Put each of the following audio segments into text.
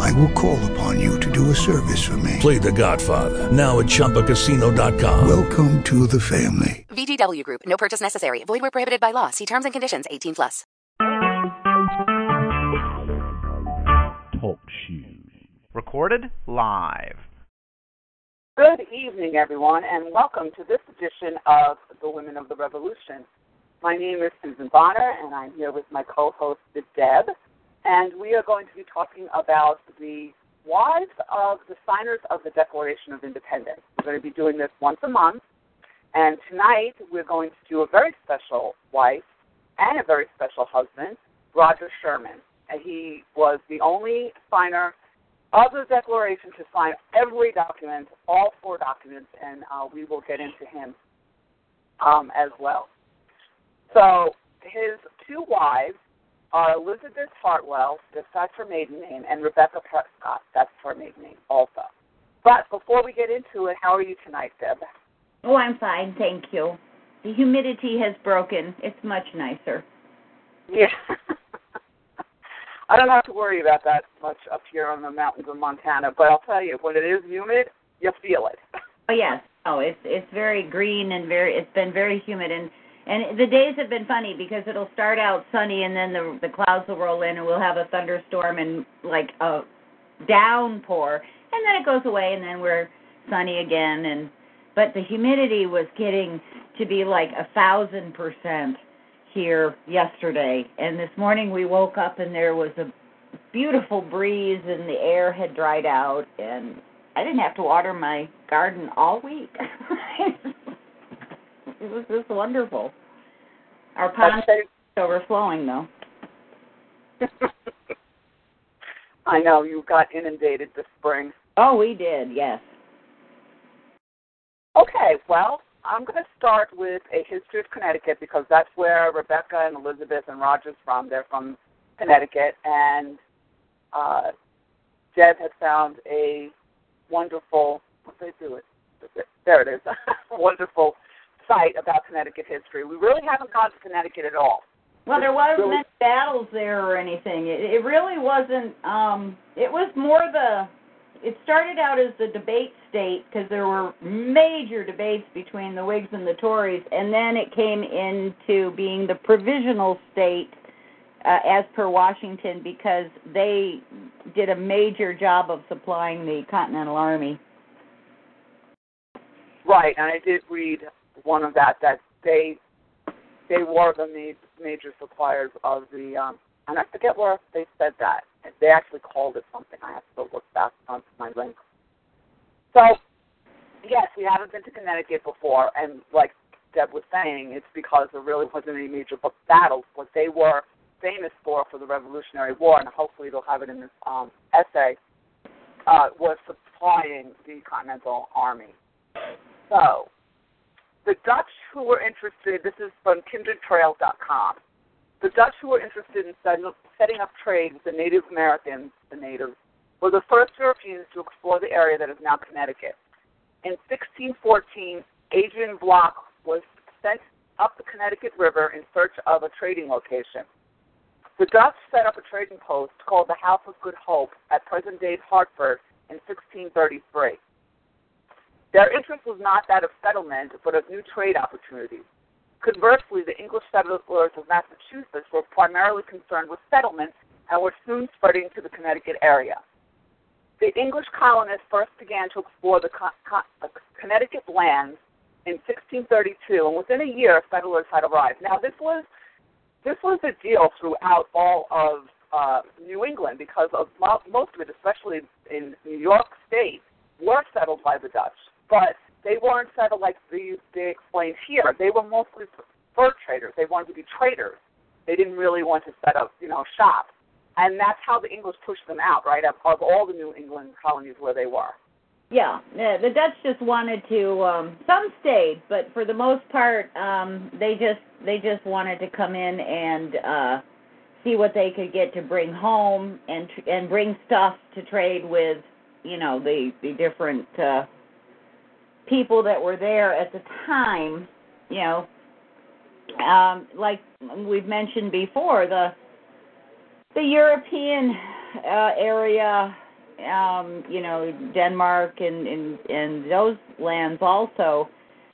I will call upon you to do a service for me. Play The Godfather now at ChumbaCasino.com. Welcome to the family. VGW Group. No purchase necessary. Void where prohibited by law. See terms and conditions. 18 plus. Talk shoes. Recorded live. Good evening, everyone, and welcome to this edition of the Women of the Revolution. My name is Susan Bonner, and I'm here with my co-host, Deb, and we are going to be talking about the wives of the signers of the Declaration of Independence. We're going to be doing this once a month, and tonight we're going to do a very special wife and a very special husband, Roger Sherman. And he was the only signer of the Declaration to sign every document, all four documents, and uh, we will get into him um, as well. So his two wives are Elizabeth Hartwell, that's her maiden name, and Rebecca Prescott, that's her maiden name also. But before we get into it, how are you tonight, Deb? Oh, I'm fine, thank you. The humidity has broken. It's much nicer. Yeah. I don't have to worry about that much up here on the mountains of Montana, but I'll tell you, when it is humid, you feel it. Oh yes. Oh, it's it's very green and very it's been very humid and and the days have been funny because it'll start out sunny and then the the clouds will roll in and we'll have a thunderstorm and like a downpour. And then it goes away and then we're sunny again. And but the humidity was getting to be like a thousand percent here yesterday, and this morning we woke up and there was a beautiful breeze and the air had dried out, and I didn't have to water my garden all week. it was just wonderful. Our pond is overflowing though. I know you got inundated this spring. Oh, we did, yes. Okay, well, I'm going to start with a history of Connecticut because that's where Rebecca and Elizabeth and Roger's from. They're from Connecticut, and uh, Deb has found a wonderful. What they do it? There it is. wonderful site about Connecticut history. We really haven't gone to Connecticut at all. Well, there wasn't really, many battles there or anything. It, it really wasn't. um It was more the it started out as the debate state because there were major debates between the Whigs and the Tories, and then it came into being the provisional state uh, as per Washington because they did a major job of supplying the Continental Army. Right, and I did read one of that that they they were the major suppliers of the um, and I forget where they said that. They actually called it something. I have to look back onto my link. So, yes, we haven't been to Connecticut before, and like Deb was saying, it's because there really wasn't any major battles. What they were famous for for the Revolutionary War, and hopefully they'll have it in this um, essay, uh, was supplying the Continental Army. So, the Dutch who were interested, this is from kindredtrails.com. The Dutch who were interested in setting up trade with the Native Americans, the natives, were the first Europeans to explore the area that is now Connecticut. In 1614, Adrian Block was sent up the Connecticut River in search of a trading location. The Dutch set up a trading post called the House of Good Hope at present day Hartford in 1633. Their interest was not that of settlement, but of new trade opportunities. Conversely, the English settlers of Massachusetts were primarily concerned with settlements and were soon spreading to the Connecticut area. The English colonists first began to explore the Connecticut lands in 1632, and within a year, settlers had arrived. Now, this was this was a deal throughout all of uh, New England because of most of it, especially in New York State, were settled by the Dutch. But they weren't settled like they, they explained here. They were mostly fur traders. They wanted to be traders. They didn't really want to set up, you know, shops. And that's how the English pushed them out, right, of, of all the New England colonies where they were. Yeah, the, Dutch just wanted to. Um, some stayed, but for the most part, um, they just they just wanted to come in and uh, see what they could get to bring home and and bring stuff to trade with, you know, the the different uh, people that were there at the time. You know, um, like we've mentioned before, the the European uh, area um, you know, Denmark and, and and those lands also.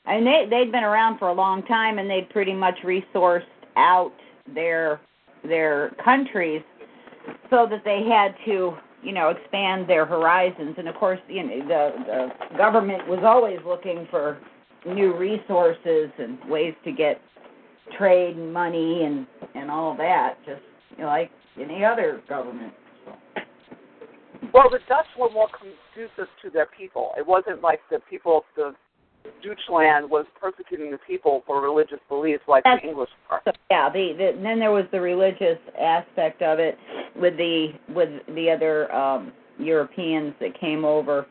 And they they'd been around for a long time and they'd pretty much resourced out their their countries so that they had to, you know, expand their horizons. And of course, you know, the the government was always looking for new resources and ways to get trade and money and and all that, just you know, like any other government. Well, the Dutch were more conducive to their people. It wasn't like the people of the Deutschland was persecuting the people for religious beliefs like That's- the English were. So, yeah, the, the then there was the religious aspect of it with the with the other um Europeans that came over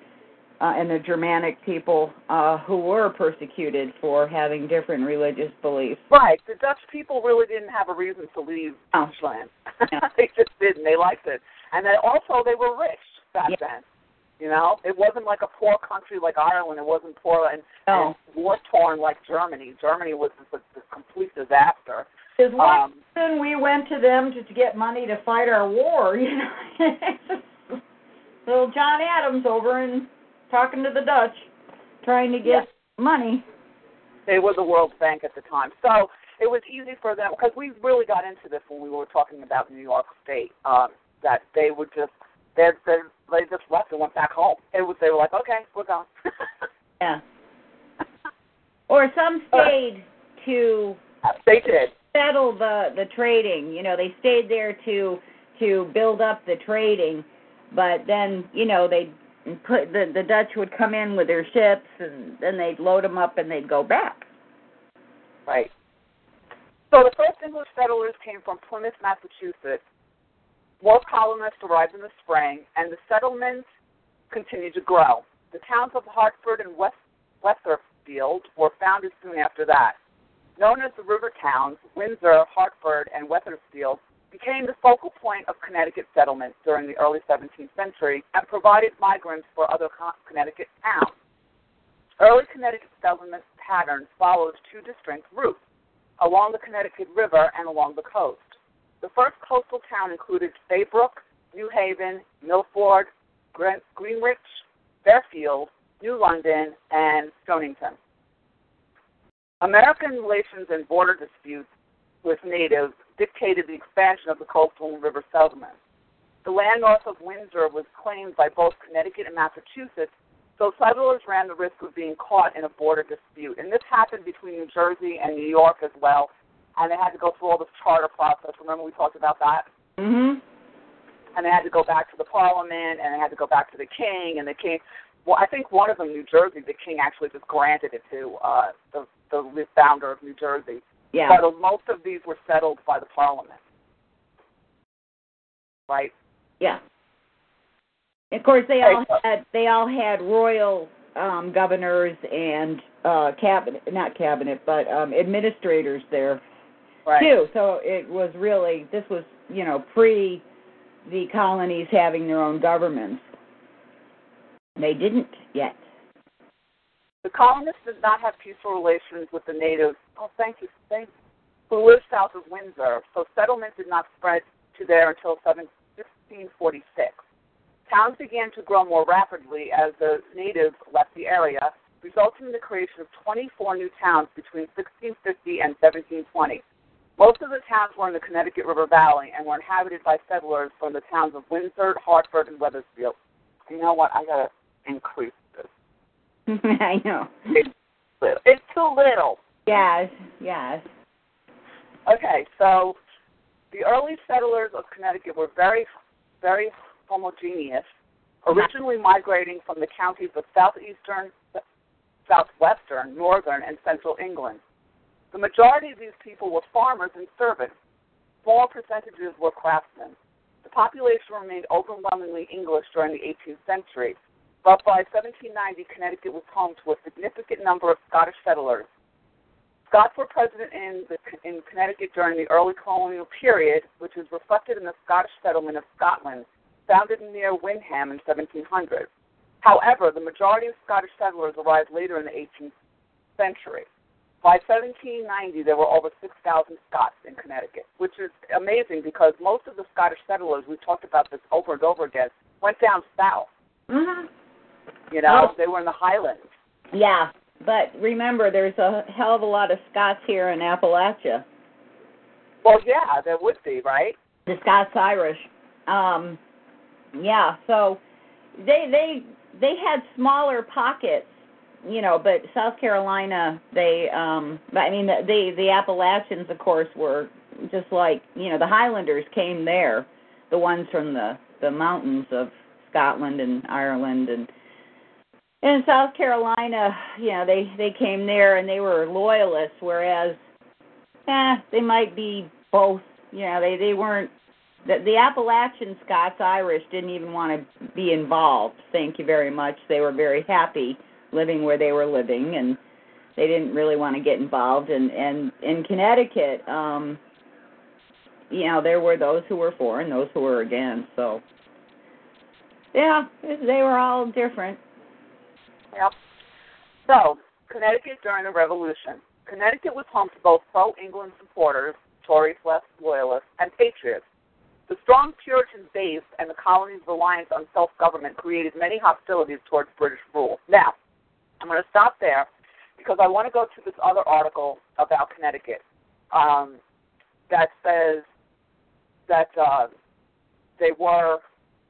uh, and the Germanic people uh who were persecuted for having different religious beliefs. Right. The Dutch people really didn't have a reason to leave Oh. Deutschland. They just didn't. They liked it. And then also they were rich back Yeah. then. You know, it wasn't like a poor country like Ireland. It wasn't poor and, No. and war torn like Germany. Germany was a, a complete disaster. Is one Um, reason we went to them to, to get money to fight our war, you know. Little John Adams over and talking to the Dutch, trying to get Yeah. money. they were the World Bank at the time. So it was easy for them because we really got into this when we were talking about New York State. Um, that they would just they they they just left and went back home. It was they were like, okay, we're gone. Yeah. Or some stayed to they did. settle the the trading. You know, they stayed there to to build up the trading, but then you know they put the the Dutch would come in with their ships and then they'd load them up and they'd go back. Right. So the first English settlers came from Plymouth, Massachusetts. More colonists arrived in the spring, and the settlements continued to grow. The towns of Hartford and West Weatherfield were founded soon after that. Known as the river towns, Windsor, Hartford, and Wethersfield became the focal point of Connecticut settlements during the early 17th century and provided migrants for other co- Connecticut towns. Early Connecticut settlement patterns followed two distinct routes along the Connecticut River and along the coast. The first coastal town included Saybrook, New Haven, Milford, Greenwich, Fairfield, New London, and Stonington. American relations and border disputes with natives dictated the expansion of the coastal river settlements. The land north of Windsor was claimed by both Connecticut and Massachusetts, so settlers ran the risk of being caught in a border dispute. And this happened between New Jersey and New York as well, and they had to go through all this charter process. Remember we talked about that? Mhm. and they had to go back to the parliament and they had to go back to the king and the king well i think one of them new jersey the king actually just granted it to uh the the founder of new jersey Yeah. but uh, most of these were settled by the parliament right Yeah. Of course, they all had they all had royal um governors and uh cabinet, not cabinet, but um administrators there right too. So it was really this was you know pre the colonies having their own governments. They didn't yet. the colonists did not have peaceful relations with the natives oh thank you thank who lived south of windsor so settlement did not spread to there until 7, 1646 Towns began to grow more rapidly as the natives left the area, resulting in the creation of 24 new towns between 1650 and 1720. Most of the towns were in the Connecticut River Valley and were inhabited by settlers from the towns of Windsor, Hartford, and Wethersfield. You know what? I gotta increase this. I know. It's, it's too little. Yes, yes. Okay, so the early settlers of Connecticut were very, very homogeneous, originally migrating from the counties of southeastern, southwestern, northern, and central England. The majority of these people were farmers and servants. Small percentages were craftsmen. The population remained overwhelmingly English during the 18th century. But by 1790, Connecticut was home to a significant number of Scottish settlers. Scots were present in, the, in Connecticut during the early colonial period, which is reflected in the Scottish settlement of Scotland, founded near Windham in 1700. However, the majority of Scottish settlers arrived later in the 18th century. By 1790, there were over 6,000 Scots in Connecticut, which is amazing because most of the Scottish settlers, we've talked about this over and over again, went down south. Mhm. You know, Oh. they were in the highlands. Yeah, but remember, there's a hell of a lot of Scots here in Appalachia. Well, yeah, there would be, right? the Scots Irish. Um, yeah, so they they they had smaller pockets, you know, but South Carolina they um I mean the the, Appalachians of course were just like, you know, the Highlanders came there, the ones from the the mountains of Scotland and Ireland and in South Carolina, you know, they they came there and they were loyalists whereas eh, they might be both, you know, they they weren't the, the Appalachian Scots Irish didn't even want to be involved. Thank you very much. They were very happy living where they were living, and they didn't really want to get involved. And and in Connecticut, um, you know, there were those who were for and those who were against. So, yeah, they were all different. Yep. So, Connecticut during the Revolution. Connecticut was home to both pro England supporters, Tories, left loyalists, and patriots. The strong Puritan base and the colony's reliance on self government created many hostilities towards British rule. Now, I'm going to stop there because I want to go to this other article about Connecticut um, that says that uh, they were,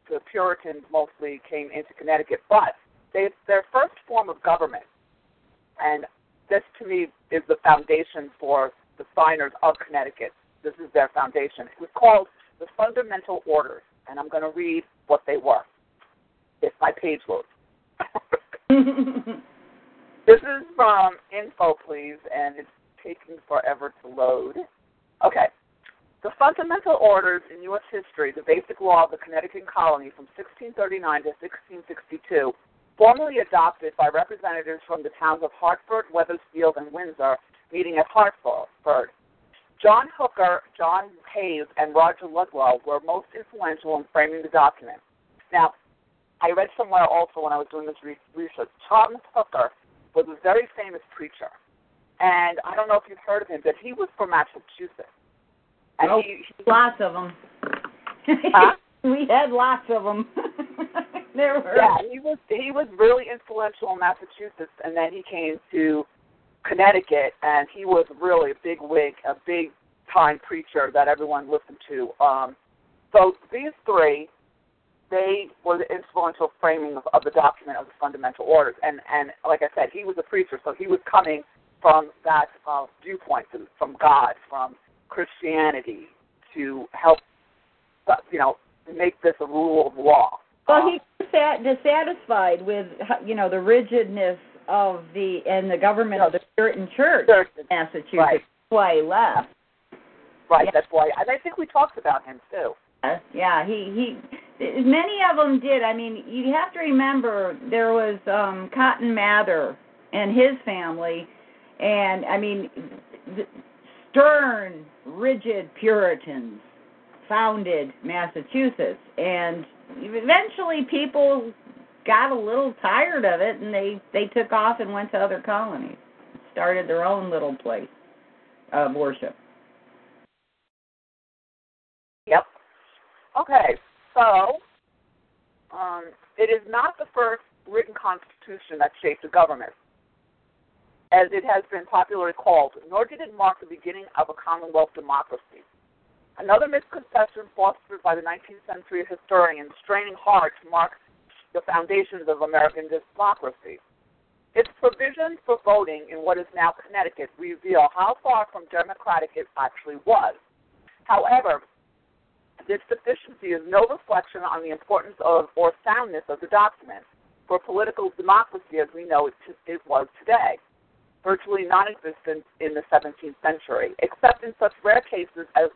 the Puritans mostly came into Connecticut, but they, their first form of government, and this to me is the foundation for the signers of Connecticut. This is their foundation. It was called the Fundamental Orders, and I'm going to read what they were. If my page loads. this is from Info, please, and it's taking forever to load. Okay. The fundamental orders in U.S. history, the basic law of the Connecticut colony from 1639 to 1662, formally adopted by representatives from the towns of Hartford, Wethersfield, and Windsor, meeting at Hartford. John Hooker, John Haynes, and Roger Ludlow were most influential in framing the document. Now, I read somewhere also when I was doing this re- research, Thomas Hooker was a very famous preacher. And I don't know if you've heard of him, but he was from Massachusetts. And Nope. he, he lots of them. Huh? we had lots of them. there were. Yeah, he was he was really influential in Massachusetts, and then he came to Connecticut, and he was really a big wig, a big time preacher that everyone listened to. Um, so these three, they were the influential framing of, of the document of the fundamental orders, and and like I said, he was a preacher, so he was coming from that uh, viewpoint, from God, from Christianity, to help, uh, you know, make this a rule of law. Well, Um, he was sat- dissatisfied with you know the rigidness of the and the government of the Puritan Church Church, in Massachusetts. Right. That's why he left. Right, Yeah. that's why. And I think we talked about him too. Yeah, he he. Many of them did. I mean, you have to remember there was um Cotton Mather and his family, and I mean, stern, rigid Puritans founded Massachusetts, and eventually people got a little tired of it, and they they took off and went to other colonies, started their own little place of worship. Yep. Okay, so um, it is not the first written constitution that shaped a government, as it has been popularly called, nor did it mark the beginning of a Commonwealth democracy. Another misconception fostered by the 19th century historians straining hard to mark the foundations of American democracy. Its provisions for voting in what is now Connecticut reveal how far from democratic it actually was. However, this deficiency is no reflection on the importance of or soundness of the document for political democracy as we know it, it was today, virtually non-existent in the 17th century, except in such rare cases as,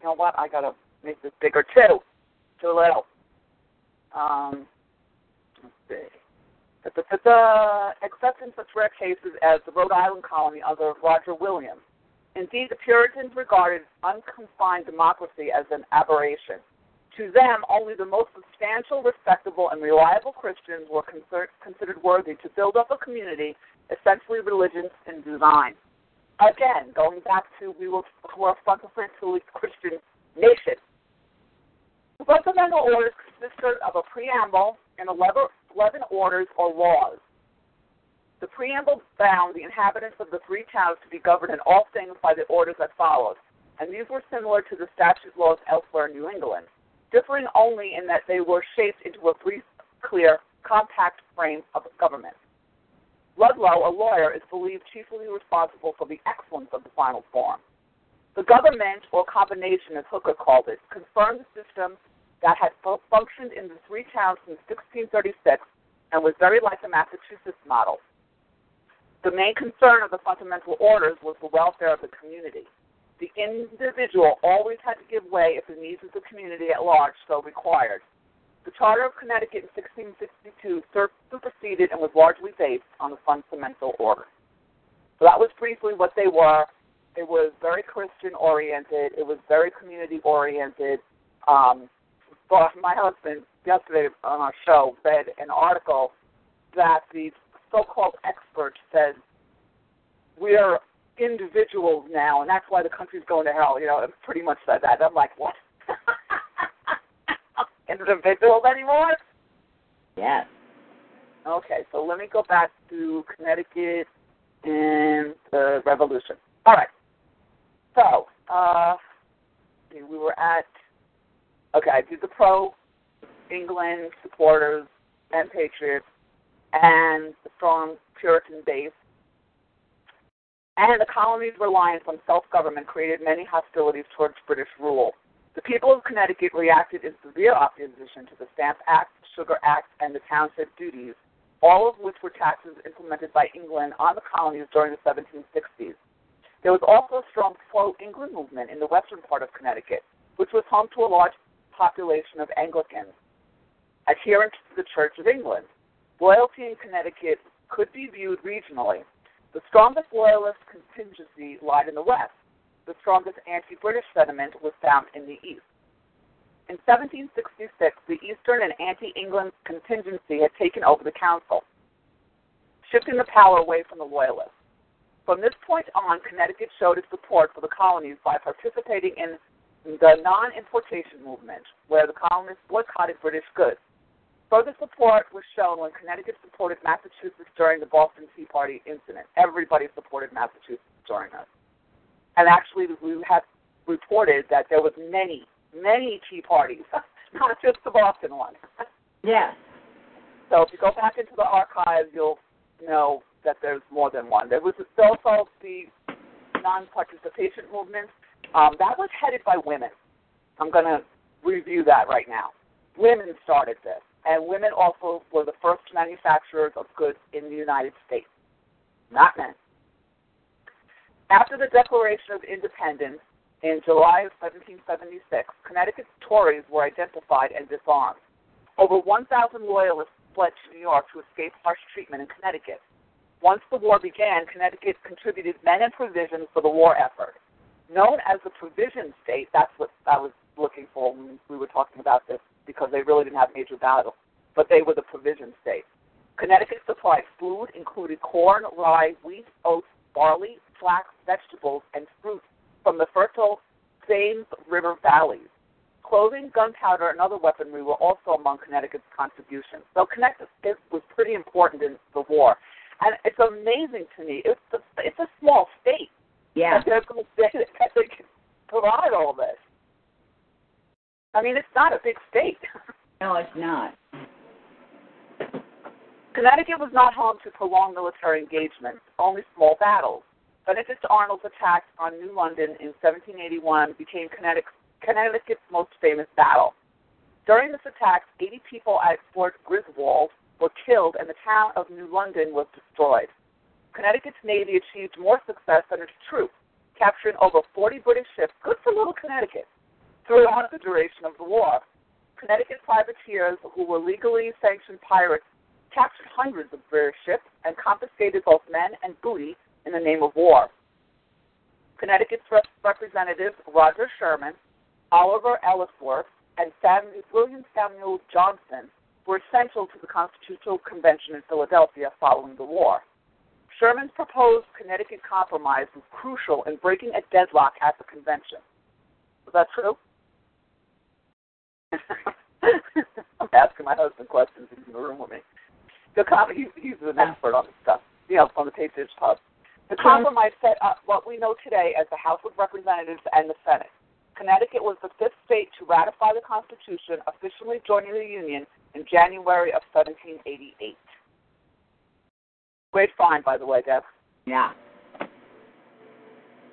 you know what, I gotta make this bigger too, too little. Um, let's see. da, da, da, except in such rare cases as the Rhode Island colony under Roger Williams. Indeed, the Puritans regarded unconfined democracy as an aberration. To them, only the most substantial, respectable, and reliable Christians were considered worthy to build up a community essentially religious in design. Again, going back to we were, were fundamentally Christian nation. The fundamental orders consisted of a preamble and 11, 11 orders or laws. The preamble bound the inhabitants of the three towns to be governed in all things by the orders that followed, and these were similar to the statute laws elsewhere in New England, differing only in that they were shaped into a brief, clear, compact frame of government. Ludlow, a lawyer, is believed chiefly responsible for the excellence of the final form. The government, or combination as Hooker called it, confirmed the system that had functioned in the three towns since 1636 and was very like the Massachusetts model. The main concern of the fundamental orders was the welfare of the community. The individual always had to give way if the needs of the community at large so required. The Charter of Connecticut in 1662 superseded and was largely based on the fundamental order. So that was briefly what they were. It was very Christian oriented. It was very community oriented. Um, but my husband yesterday on our show read an article that the so-called experts said we're individuals now, and that's why the country's going to hell. You know, it pretty much said that. I'm like, what? individuals anymore? Yes. Okay, so let me go back to Connecticut and the Revolution. All right. So, uh, we were at, okay, I did the pro England supporters and patriots and strong Puritan base. And the colony's reliance on self government created many hostilities towards British rule. The people of Connecticut reacted in severe opposition to the Stamp Act, Sugar Act, and the Townshend Duties, all of which were taxes implemented by England on the colonies during the 1760s. There was also a strong pro England movement in the western part of Connecticut, which was home to a large population of Anglicans, adherents to the Church of England. Loyalty in Connecticut could be viewed regionally. The strongest loyalist contingency lied in the west. The strongest anti British sentiment was found in the east. In 1766, the Eastern and anti England contingency had taken over the council, shifting the power away from the Loyalists. From this point on, Connecticut showed its support for the colonies by participating in the non importation movement, where the colonists boycotted British goods. Further support was shown when Connecticut supported Massachusetts during the Boston Tea Party incident. Everybody supported Massachusetts during this. And actually, we have reported that there was many, many tea parties, not just the Boston one. Yes. So if you go back into the archives, you'll know that there's more than one. There was also the non-participation movement. Um, that was headed by women. I'm going to review that right now. Women started this and women also were the first manufacturers of goods in the United States, not men. After the Declaration of Independence in July of 1776, Connecticut's Tories were identified and disarmed. Over 1,000 Loyalists fled to New York to escape harsh treatment in Connecticut. Once the war began, Connecticut contributed men and provisions for the war effort. Known as the Provision State, that's what I was looking for when we were talking about this because they really didn't have major battles, but they were the provision state. Connecticut supplied food, included corn, rye, wheat, oats, barley, flax, vegetables, and fruit from the fertile Thames River valleys. Clothing, gunpowder, and other weaponry were also among Connecticut's contributions. So Connecticut was pretty important in the war. And it's amazing to me. It's a, it's a small state. Yeah. That they're going to say that they can provide all this. I mean, it's not a big state. No, it's not. Connecticut was not home to prolonged military engagements, only small battles. Benedict Arnold's attack on New London in 1781 became Connecticut's most famous battle. During this attack, 80 people at Fort Griswold were killed and the town of New London was destroyed. Connecticut's Navy achieved more success than its troops, capturing over 40 British ships, good for little Connecticut, throughout the duration of the war. Connecticut privateers who were legally sanctioned pirates captured hundreds of British ships, and confiscated both men and booty in the name of war. Connecticut's rep- representatives Roger Sherman, Oliver Ellsworth, and William Samuel Johnson were essential to the Constitutional Convention in Philadelphia following the war. Sherman's proposed Connecticut Compromise was crucial in breaking a deadlock at the convention. Was that true? I'm asking my husband questions. He's in the room with me. The com- he's, he's an expert on this stuff, you know, from the Patriots Pub. The compromise set up what we know today as the House of Representatives and the Senate. Connecticut was the fifth state to ratify the Constitution, officially joining the Union in January of 1788. Great find, by the way, Deb. Yeah.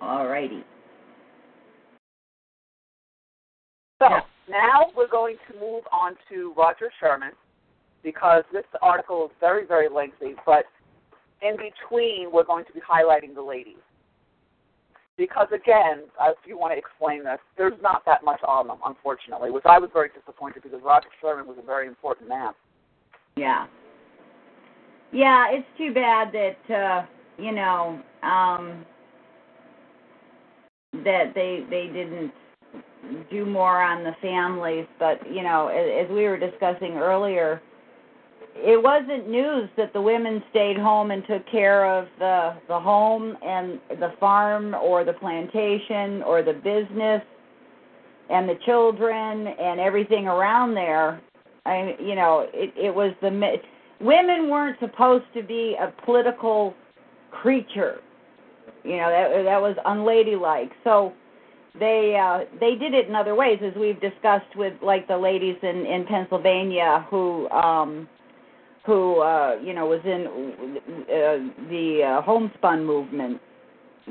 All righty. So Yeah. Now we're going to move on to Roger Sherman because this article is very, very lengthy, but in between we're going to be highlighting the ladies. Because again, if you want to explain this, there's not that much on them, unfortunately, which I was very disappointed because Roger Sherman was a very important man. Yeah. Yeah, it's too bad that uh, you know, um that they they didn't do more on the families, but you know, as, as we were discussing earlier, it wasn't news that the women stayed home and took care of the the home and the farm or the plantation or the business and the children and everything around there. I you know, it it was the women weren't supposed to be a political creature. You know, that that was unladylike. So they uh they did it in other ways as we've discussed with like the ladies in in Pennsylvania who um who uh you know was in uh, the uh, homespun movement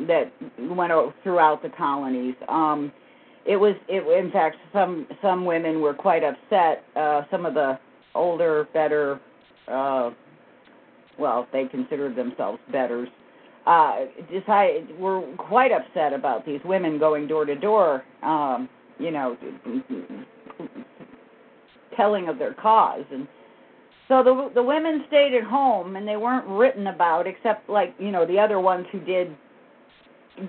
that went throughout the colonies. Um it was it in fact some some women were quite upset uh some of the older better uh well they considered themselves betters uh decided were quite upset about these women going door to door um you know telling of their cause. And so the the women stayed at home and they weren't written about except like you know the other ones who did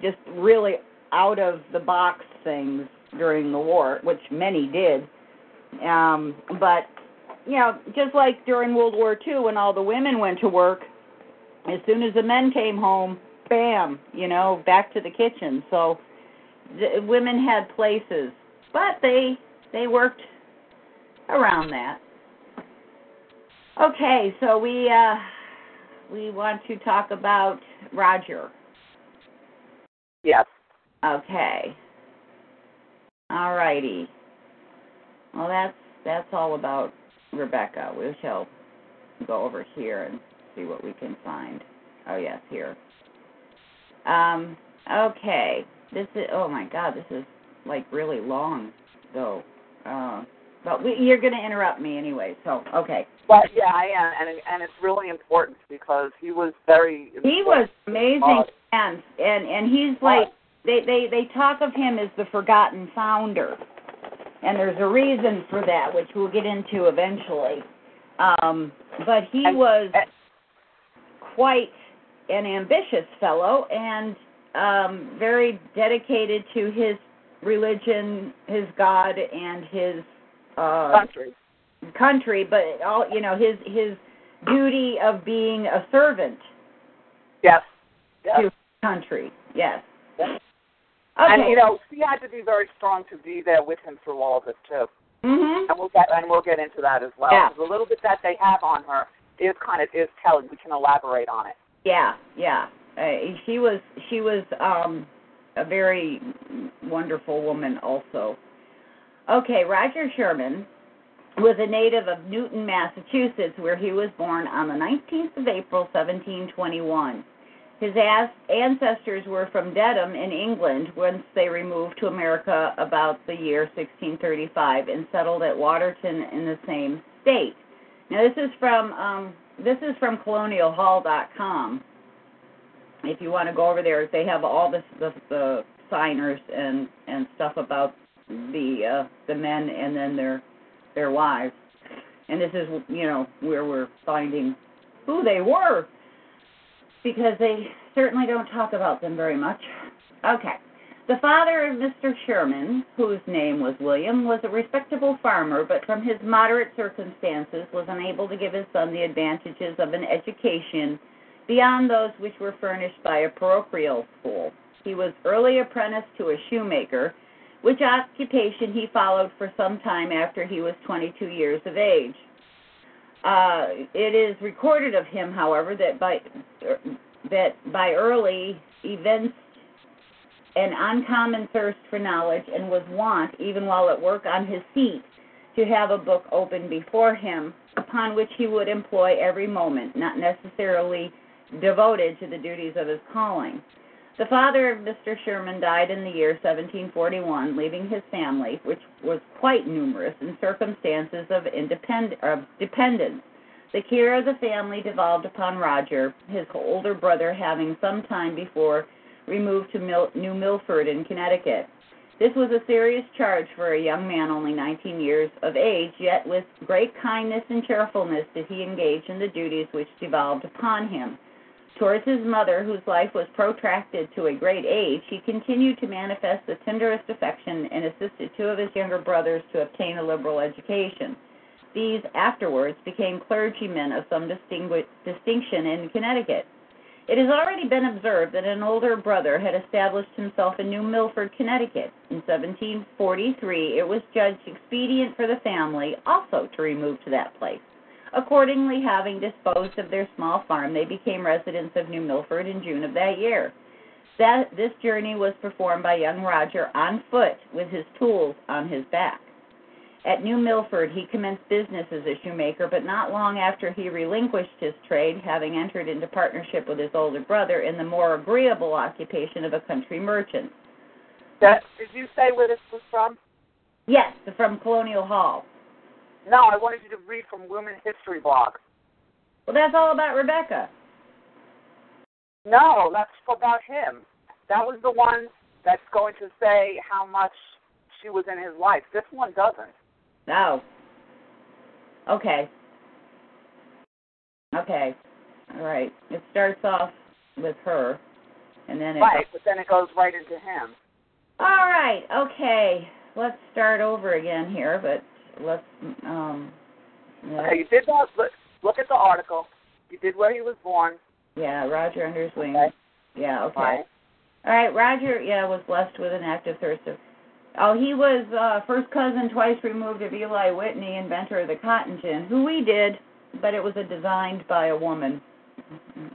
just really out of the box things during the war which many did. Um but you know just like during world war ii when all the women went to work as soon as the men came home bam you know back to the kitchen. So the women had places but they they worked around that. Okay so we uh we want to talk about roger. Yes. okay. All righty. Well that's that's all about rebecca. We shall go over here and see what we can find. Oh yes here. Um okay. This is oh my god this is like really long though. Uh but we, you're going to interrupt me anyway so okay. But yeah, I am, and and it's really important because he was very. he was amazing Uh, and and and he's like they they they talk of him as the forgotten founder. And there's a reason for that which we'll get into eventually. Um but he And- was and- quite an ambitious fellow and um very dedicated to his religion his god and his uh country. country but all you know his his duty of being a servant Yes. Yes. to country yes yes. okay And you know, he had to be very strong to be there with him through all of this too. mhm And we'll get and we'll get into that as well. Yeah. The little bit that they have on her is kind of is telling. We can elaborate on it. yeah yeah uh, she was she was um a very wonderful woman also okay roger sherman was a native of newton massachusetts where he was born on the 19th of april 1721 his ancestors were from dedham in england whence they removed to america about the year 1635 and settled at watertown in the same state now this is from um, this is from colonialhall.com. If you want to go over there, they have all the the, the signers and and stuff about the uh, the men and then their their wives. And this is, you know, where we're finding who they were because they certainly don't talk about them very much. Okay. The father of Mr. Sherman, whose name was William, was a respectable farmer, but from his moderate circumstances was unable to give his son the advantages of an education beyond those which were furnished by a parochial school. He was early apprenticed to a shoemaker, which occupation he followed for some time after he was 22 years of age. Uh, it is recorded of him, however, that by that by early events an uncommon thirst for knowledge and was wont, even while at work on his seat, to have a book open before him, upon which he would employ every moment, not necessarily devoted to the duties of his calling. The father of Mr. Sherman died in the year 1741, leaving his family, which was quite numerous, in circumstances of, independ- of dependence. The care of the family devolved upon Roger, his older brother having some time before removed to Mil- New Milford in Connecticut. This was a serious charge for a young man only 19 years of age, yet with great kindness and cheerfulness did he engage in the duties which devolved upon him. Towards his mother, whose life was protracted to a great age, he continued to manifest the tenderest affection and assisted two of his younger brothers to obtain a liberal education. These afterwards became clergymen of some distinction in Connecticut. It has already been observed that an older brother had established himself in New Milford, Connecticut. In 1743, it was judged expedient for the family also to remove to that place. Accordingly, having disposed of their small farm, they became residents of New Milford in June of that year. That, this journey was performed by young Roger on foot with his tools on his back. At New Milford, he commenced business as a shoemaker, but not long after he relinquished his trade, having entered into partnership with his older brother in the more agreeable occupation of a country merchant. That did you say where this was from? Yes, from Colonial Hall. No, I wanted you to read from Women's History Blog. Well, that's all about Rebecca. No, that's about him. That was the one that's going to say how much she was in his life. This one doesn't. Oh. Okay. Okay. All right. It starts off with her, and then it. Right, but then it goes right into him. All right. Okay. Let's start over again here, but let's um. Yeah, Okay, you did that. Look, look at the article. You did where he was born. yeah Roger under his wing. Okay. Yeah. Okay. Right. All right. Roger. Yeah, was blessed with an active thirst of. Oh, he was uh, first cousin twice removed of Eli Whitney, inventor of the cotton gin, who we did, but it was a designed by a woman.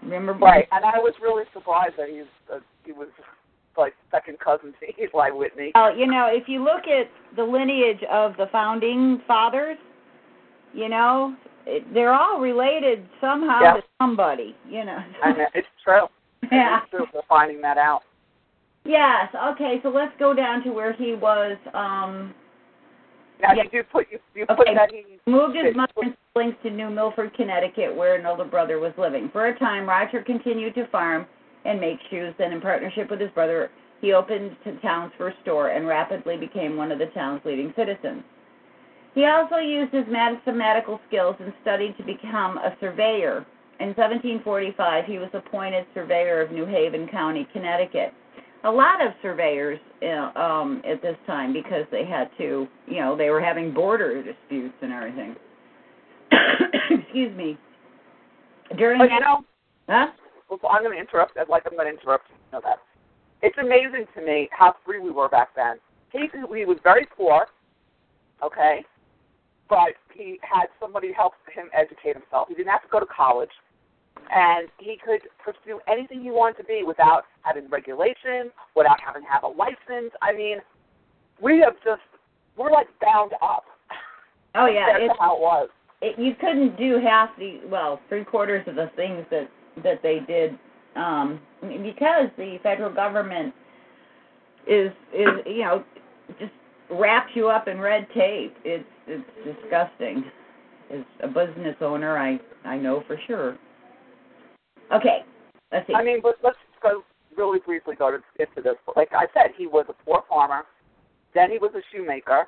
Remember? Right, and I was really surprised that he's uh, he was like second cousin to Eli Whitney. Uh, you know, if you look at the lineage of the founding fathers, you know, it, they're all related somehow Yeah. to somebody. You know. And it's true. yeah. It's true. We're finding that out. Yes. Okay. So let's go down to where he was. Um, Now Yeah. you do put you you put Okay. that he moved his mother and siblings to New Milford, Connecticut, where an older brother was living. For a time, Roger continued to farm and make shoes. Then, in partnership with his brother, he opened the town's first store and rapidly became one of the town's leading citizens. He also used his mathematical skills and studied to become a surveyor. In 1745, he was appointed surveyor of New Haven County, Connecticut. A lot of surveyors uh, um, at this time because they had to, you know, they were having border disputes and everything. Excuse me. During But you that, know, huh? well, I'm going to interrupt. I'd like I'm going to interrupt. You know that. It's amazing to me how free we were back then. He he was very poor, okay, but he had somebody help him educate himself. He didn't have to go to college, and he could pursue anything he wanted to be without having regulation, without having to have a license. I mean, we have just we're like bound up. Oh yeah, That's it's how it was. it, you couldn't do half the well three quarters of the things that that they did um because the federal government is is you know just wraps you up in red tape it's it's disgusting as a business owner i i know for sure okay let's see I mean, but let's go really briefly go to, into this. Like I said, he was a poor farmer. Then he was a shoemaker.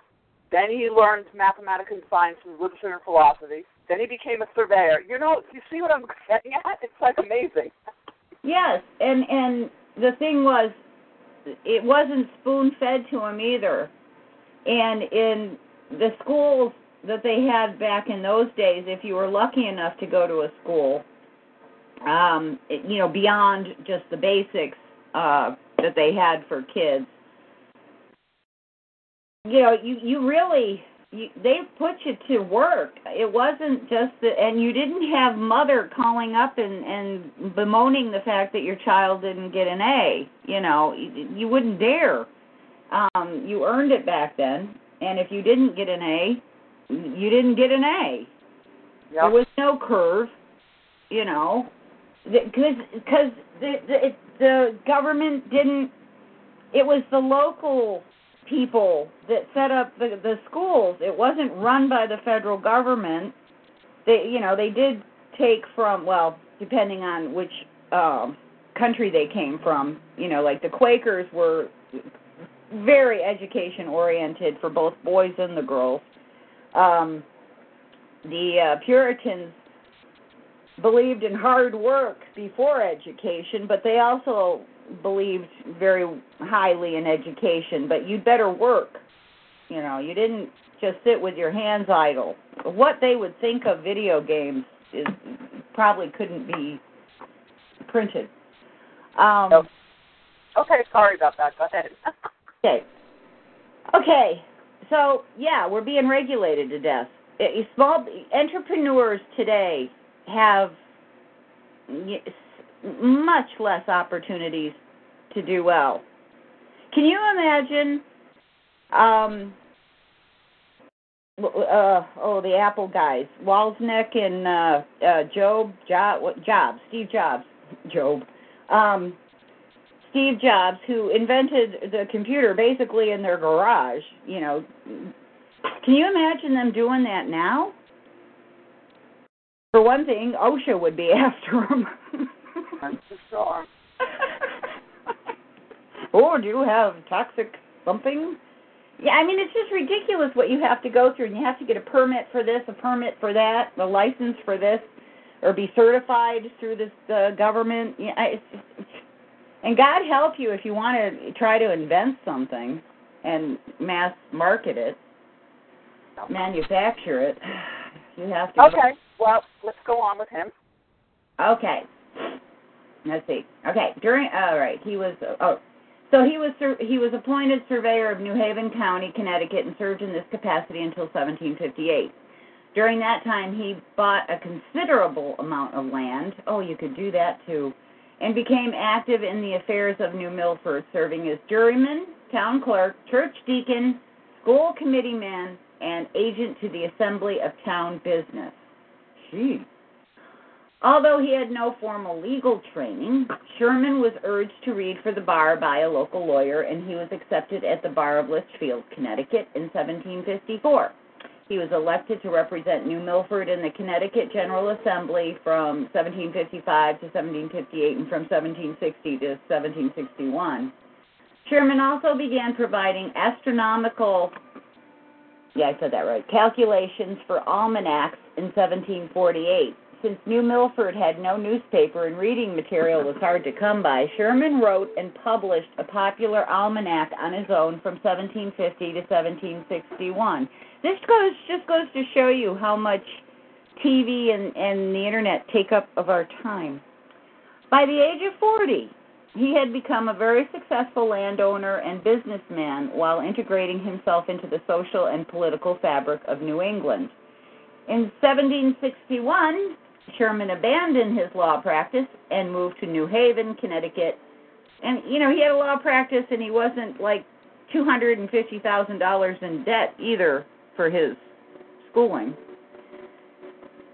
Then he learned mathematics and science and literature and philosophy. Then he became a surveyor. You know, you see what I'm getting at? It's like amazing. Yes, and and the thing was, it wasn't spoon fed to him either. And in the schools that they had back in those days, if you were lucky enough to go to a school, um, it, you know, beyond just the basics uh, that they had for kids, you know, you you really you, they put you to work. It wasn't just that, and you didn't have mother calling up and and bemoaning the fact that your child didn't get an A. You know, you, you wouldn't dare. Um, you earned it back then, and if you didn't get an A, you didn't get an A. Yep. There was no curve. You know, because because the, the the government didn't. It was the local people that set up the the schools. It wasn't run by the federal government. They you know they did take from well depending on which um, country they came from. You know like the Quakers were very education oriented for both boys and the girls. Um, the uh, Puritans believed in hard work before education, but they also believed very highly in education, but you'd better work. You know, you didn't just sit with your hands idle. What they would think of video games is probably couldn't be printed. Um, Nope. Okay, sorry about that. Go ahead. Okay. Okay. So yeah, we're being regulated to death. Small entrepreneurs today have much less opportunities to do well. Can you imagine? Um, uh, oh, the Apple guys, Wozniak and uh, uh, Job, Job, Jobs, Steve Jobs, Job. Um, Steve Jobs, who invented the computer basically in their garage, you know, can you imagine them doing that now? For one thing, OSHA would be after them. I'm sure. or do you have toxic something? Yeah, I mean it's just ridiculous what you have to go through, and you have to get a permit for this, a permit for that, a license for this, or be certified through this uh, government. Yeah, it's, and God help you if you want to try to invent something and mass market it, manufacture it. You have to. Okay, well, let's go on with him. Okay. Let's see. Okay. During all right, he was oh, so he was he was appointed surveyor of New Haven County, Connecticut, and served in this capacity until 1758. During that time, he bought a considerable amount of land. Oh, you could do that too, and became active in the affairs of New Milford, serving as juryman, town clerk, church deacon, school committee man, and agent to the Assembly of Town Business. Gee. Although he had no formal legal training, Sherman was urged to read for the bar by a local lawyer, and he was accepted at the Bar of Litchfield, Connecticut in 1754. He was elected to represent New Milford in the Connecticut General Assembly from 1755 to 1758 and from 1760 to 1761. Sherman also began providing astronomical, yeah, I said that right, calculations for almanacs in 1748. Since New Milford had no newspaper and reading material was hard to come by, Sherman wrote and published a popular almanac on his own from 1750 to 1761. This goes just goes to show you how much TV and, and the internet take up of our time. By the age of 40, he had become a very successful landowner and businessman while integrating himself into the social and political fabric of New England. In 1761, Sherman abandoned his law practice and moved to New Haven, Connecticut. And you know, he had a law practice and he wasn't like $250,000 in debt either for his schooling.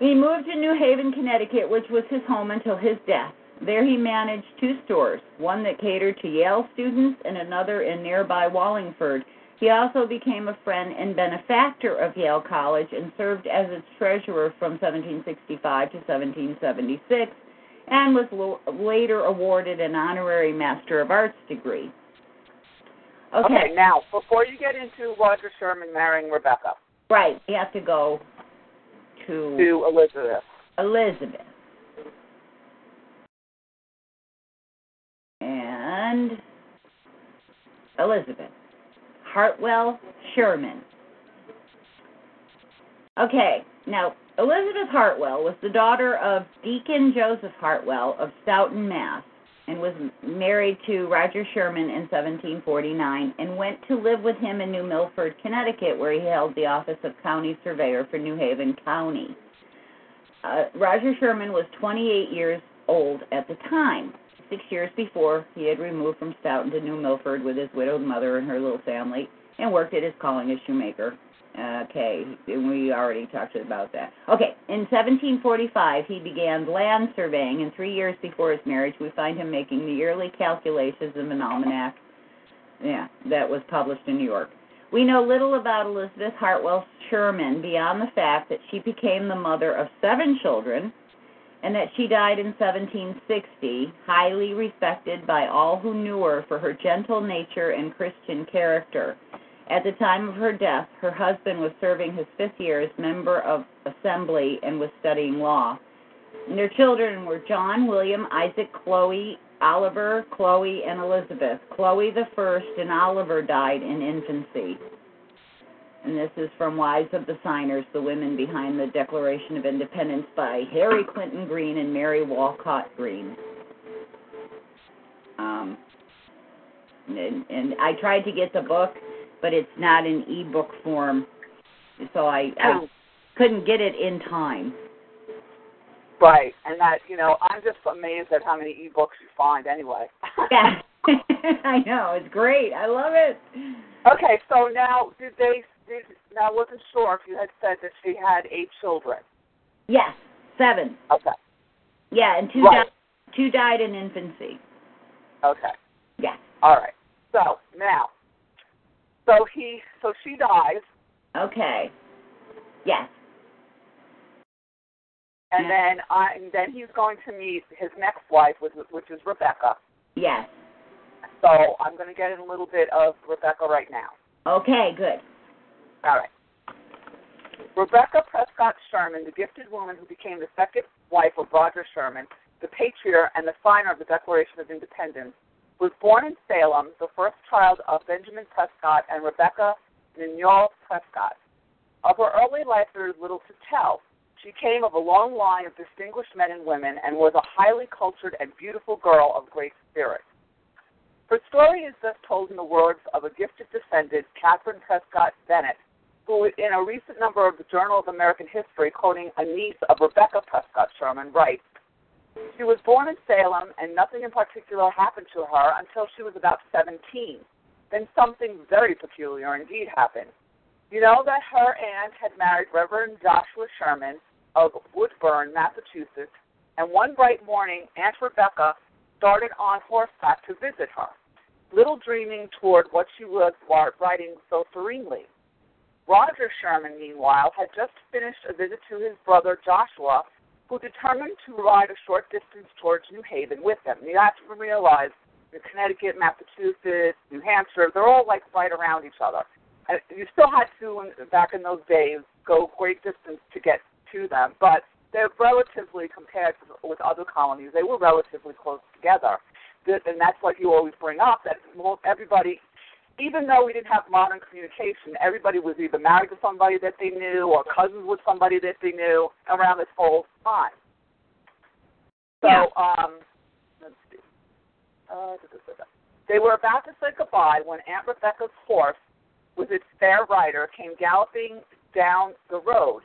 He moved to New Haven, Connecticut, which was his home until his death. There he managed two stores, one that catered to Yale students and another in nearby Wallingford. He also became a friend and benefactor of Yale College and served as its treasurer from 1765 to 1776 and was later awarded an honorary Master of Arts degree. Okay. Now, before you get into Roger Sherman marrying Rebecca, Right. We have to go to, to Elizabeth. Elizabeth. And Elizabeth. Hartwell Sherman. Okay, now Elizabeth Hartwell was the daughter of Deacon Joseph Hartwell of Stoughton, Mass, and was married to Roger Sherman in 1749 and went to live with him in New Milford, Connecticut, where he held the office of county surveyor for New Haven County. Uh, Roger Sherman was 28 years old at the time. Six years before, he had removed from Stoughton to New Milford with his widowed mother and her little family and worked at his calling as shoemaker. Okay, we already talked about that. Okay, in 1745, he began land surveying, and three years before his marriage, we find him making the yearly calculations of an almanac. Yeah, that was published in New York. We know little about Elizabeth Hartwell Sherman beyond the fact that she became the mother of seven children and that she died in 1760, highly respected by all who knew her for her gentle nature and Christian character. At the time of her death, her husband was serving his fifth year as member of Assembly and was studying law. And their children were John, William, Isaac, Chloe, Oliver, Chloe, and Elizabeth. Chloe the first and Oliver died in infancy. And this is from Wives of the Signers, the women behind the Declaration of Independence by Harry Clinton Green and Mary Walcott Green. Um, and, and I tried to get the book, but it's not in ebook form, so I, I Oh. couldn't get it in time. Right, and that you know, I'm just amazed at how many ebooks you find. Anyway. Yeah, I know it's great. I love it. okay, so now did they? Did, now I wasn't sure if you had said that she had eight children. Yes, seven. Okay. Yeah, and two Right. died, two died in infancy. Okay. Yeah. All right. So now, so he, so she dies, Okay. Yes. and Yeah. then I, and then he's going to meet his next wife, which, which is Rebecca. Yes. So I'm going to get in a little bit of Rebecca right now. Okay. Good. All right. Rebecca Prescott Sherman, the gifted woman who became the second wife of Roger Sherman, the patriarch and the signer of the Declaration of Independence, was born in Salem, the first child of Benjamin Prescott and Rebecca Nignol Prescott. Of her early life, there is little to tell. She came of a long line of distinguished men and women and was a highly cultured and beautiful girl of great spirit. Her story is thus told in the words of a gifted descendant, Catherine Prescott Bennett, who, in a recent number of the Journal of American History, quoting a niece of Rebecca Prescott Sherman, writes, She was born in Salem, and nothing in particular happened to her until she was about 17. Then something very peculiar indeed happened. You know that her aunt had married Reverend Joshua Sherman of Woburn, Massachusetts, and one bright morning, Aunt Rebecca started on horseback to visit her, little dreaming toward what she was writing so serenely. Roger Sherman, meanwhile, had just finished a visit to his brother Joshua, who determined to ride a short distance towards New Haven with him. You have to realize that Connecticut, Massachusetts, New Hampshire, they're all like right around each other. And you still had to, back in those days, go great distance to get to them, but they're relatively, compared with other colonies, they were relatively close together. And that's what you always bring up, that everybody even though we didn't have modern communication, everybody was either married to somebody that they knew or cousins with somebody that they knew around this whole time. So, Yeah. um, let's see. Uh. They were about to say goodbye when Aunt Rebecca's horse, with its fair rider, came galloping down the road.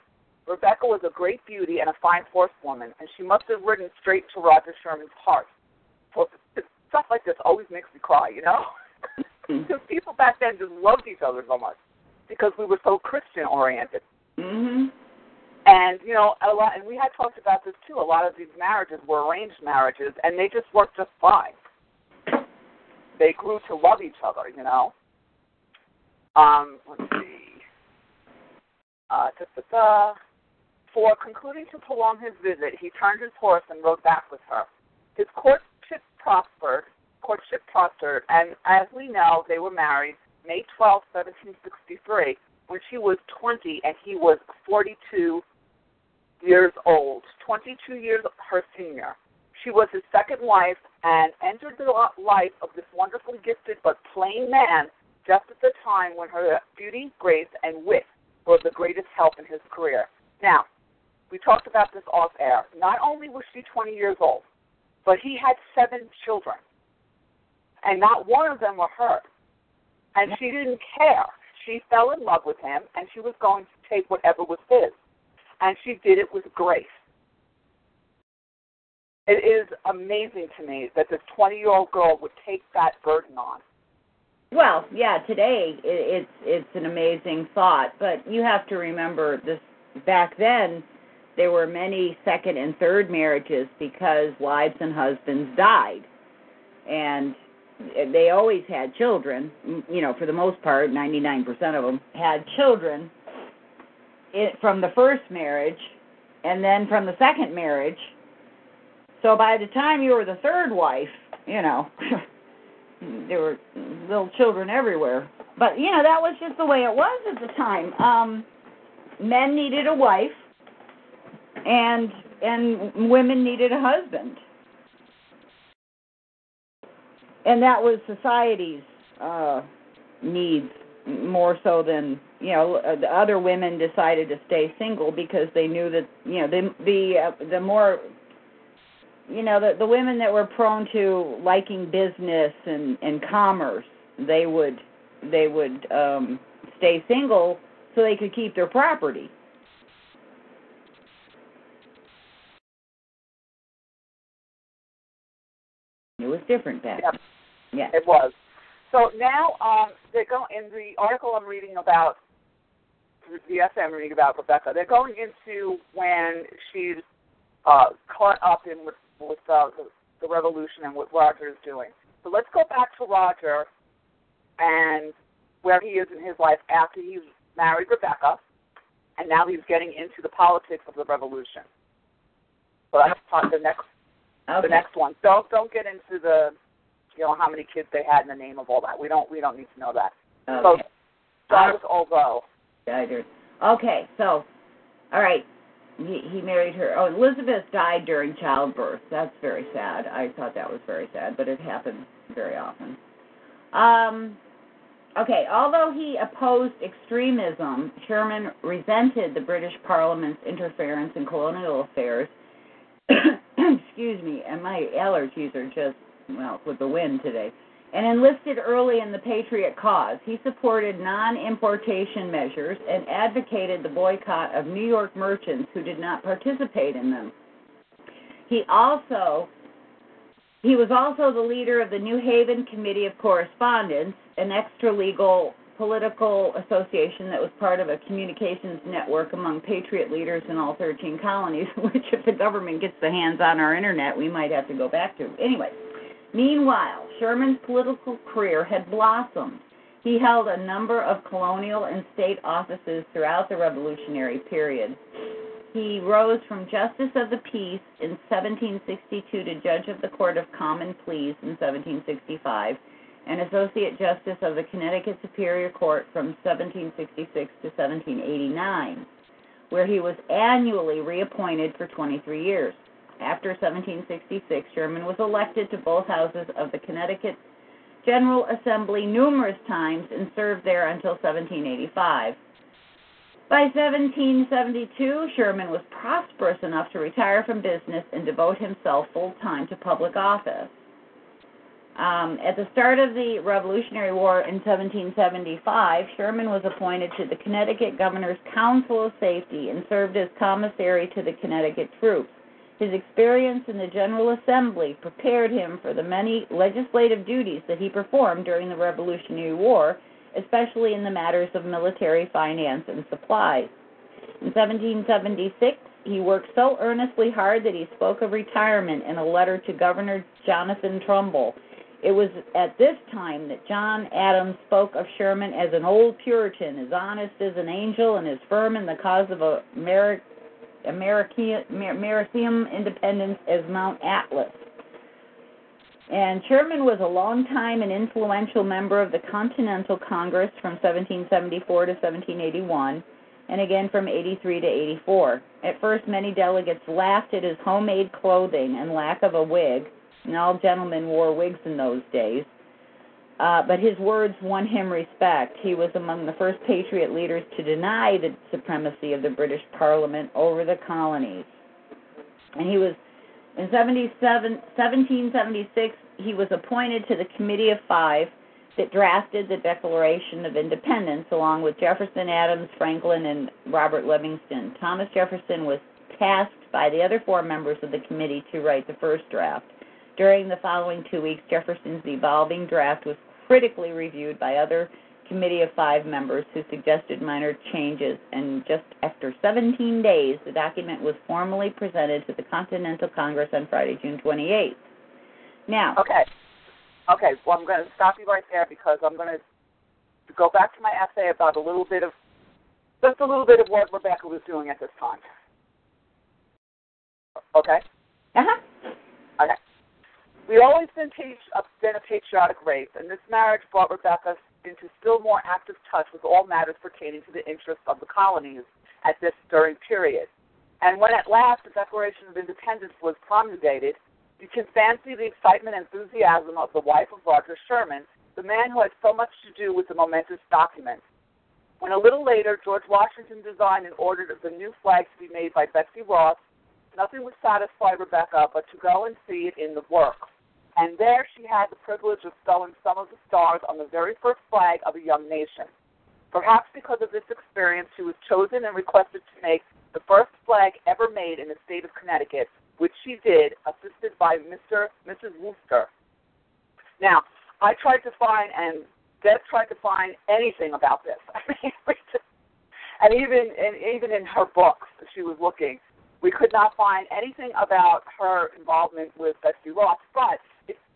Rebecca was a great beauty and a fine horsewoman, and she must have ridden straight to Roger Sherman's heart. So, stuff like this always makes me cry, you know? because people back then just loved each other so much because we were so Christian oriented. Mhm. And you know, a lot, and we had talked about this too. A lot of these marriages were arranged marriages, and they just worked just fine. They grew to love each other, you know. Um, let's see. Uh. For concluding to prolong his visit, he turned his horse and rode back with her. His courtship prospered, courtship prospered, and as we know, they were married May 12, 1763, when she was 20 and he was 42 years old, 22 years her senior. She was his second wife and entered the life of this wonderfully gifted but plain man just at the time when her beauty, grace, and wit were the greatest help in his career. Now, we talked about this off air. Not only was she 20 years old, but he had seven children, and not one of them were her. And she didn't care. She fell in love with him, and she was going to take whatever was his. And she did it with grace. It is amazing to me that this 20 year old girl would take that burden on. Well, yeah, today it's it's an amazing thought, but you have to remember this back then there were many second and third marriages because wives and husbands died. And they always had children, you know, for the most part, 99% of them had children from the first marriage and then from the second marriage. So by the time you were the third wife, you know, there were little children everywhere. But you know that was just the way it was at the time. Um, men needed a wife, and and women needed a husband, and that was society's uh, needs more so than you know the other women decided to stay single because they knew that you know the the uh, the more you know the the women that were prone to liking business and and commerce they would they would um stay single so they could keep their property it was different back Yep. Yeah It was. So now um, they go in the article I'm reading about the essay I'm reading about Rebecca. They're going into when she's uh, caught up in with, with uh, the, the revolution and what Roger is doing. So let's go back to Roger and where he is in his life after he's married Rebecca, and now he's getting into the politics of the revolution. So that's the next okay the next one. Don't don't get into the you know how many kids they had in the name of all that. We don't we don't need to know that. So okay with Olvo. died her. Okay, so, all right, he, he married her. Oh, Elizabeth died during childbirth. That's very sad. I thought that was very sad, but it happens very often. Um, okay, although he opposed extremism, Sherman resented the British Parliament's interference in colonial affairs. Excuse me, and my allergies are just, well, with the wind today and enlisted early in the Patriot cause. He supported non importation measures and advocated the boycott of New York merchants who did not participate in them. He also he was also the leader of the New Haven Committee of Correspondence, an extra legal political association that was part of a communications network among patriot leaders in all 13 colonies, which if the government gets the hands on our internet, we might have to go back to. Anyway, Meanwhile, Sherman's political career had blossomed. He held a number of colonial and state offices throughout the Revolutionary period. He rose from Justice of the Peace in 1762 to Judge of the Court of Common Pleas in 1765 and Associate Justice of the Connecticut Superior Court from 1766 to 1789, where he was annually reappointed for 23 years. After 1766, Sherman was elected to both houses of the Connecticut General Assembly numerous times and served there until 1785. By 1772, Sherman was prosperous enough to retire from business and devote himself full time to public office. Um, at the start of the Revolutionary War in 1775, Sherman was appointed to the Connecticut Governor's Council of Safety and served as commissary to the Connecticut troops. His experience in the General Assembly prepared him for the many legislative duties that he performed during the Revolutionary War, especially in the matters of military finance and supplies. In 1776, he worked so earnestly hard that he spoke of retirement in a letter to Governor Jonathan Trumbull. It was at this time that John Adams spoke of Sherman as an old Puritan, as honest as an angel, and as firm in the cause of America American maritime independence as Mount Atlas. And Sherman was a long-time and influential member of the Continental Congress from 1774 to 1781, and again from 83 to 84. At first, many delegates laughed at his homemade clothing and lack of a wig, and all gentlemen wore wigs in those days. Uh, but his words won him respect. He was among the first Patriot leaders to deny the supremacy of the British Parliament over the colonies. And he was, in 1776, he was appointed to the Committee of Five that drafted the Declaration of Independence along with Jefferson, Adams, Franklin, and Robert Livingston. Thomas Jefferson was tasked by the other four members of the committee to write the first draft. During the following two weeks, Jefferson's evolving draft was critically reviewed by other committee of five members who suggested minor changes, and just after 17 days, the document was formally presented to the Continental Congress on Friday, June 28th. Now, Okay. Okay, well, I'm going to stop you right there because I'm going to go back to my essay about a little bit of, just a little bit of what Rebecca was doing at this time. Okay? uh-huh. Okay. We've always been, uh, been a patriotic race, and this marriage brought Rebecca into still more active touch with all matters pertaining to the interests of the colonies at this stirring period. And when at last the Declaration of Independence was promulgated, you can fancy the excitement and enthusiasm of the wife of Roger Sherman, the man who had so much to do with the momentous document. When a little later George Washington designed and ordered the new flag to be made by Betsy Ross, nothing would satisfy Rebecca but to go and see it in the work. And there she had the privilege of sewing some of the stars on the very first flag of a young nation. Perhaps because of this experience, she was chosen and requested to make the first flag ever made in the state of Connecticut, which she did, assisted by Mr. Mrs. Wooster. Now, I tried to find, and Deb tried to find anything about this. And even and even in her books, she was looking. We could not find anything about her involvement with Betsy Ross, but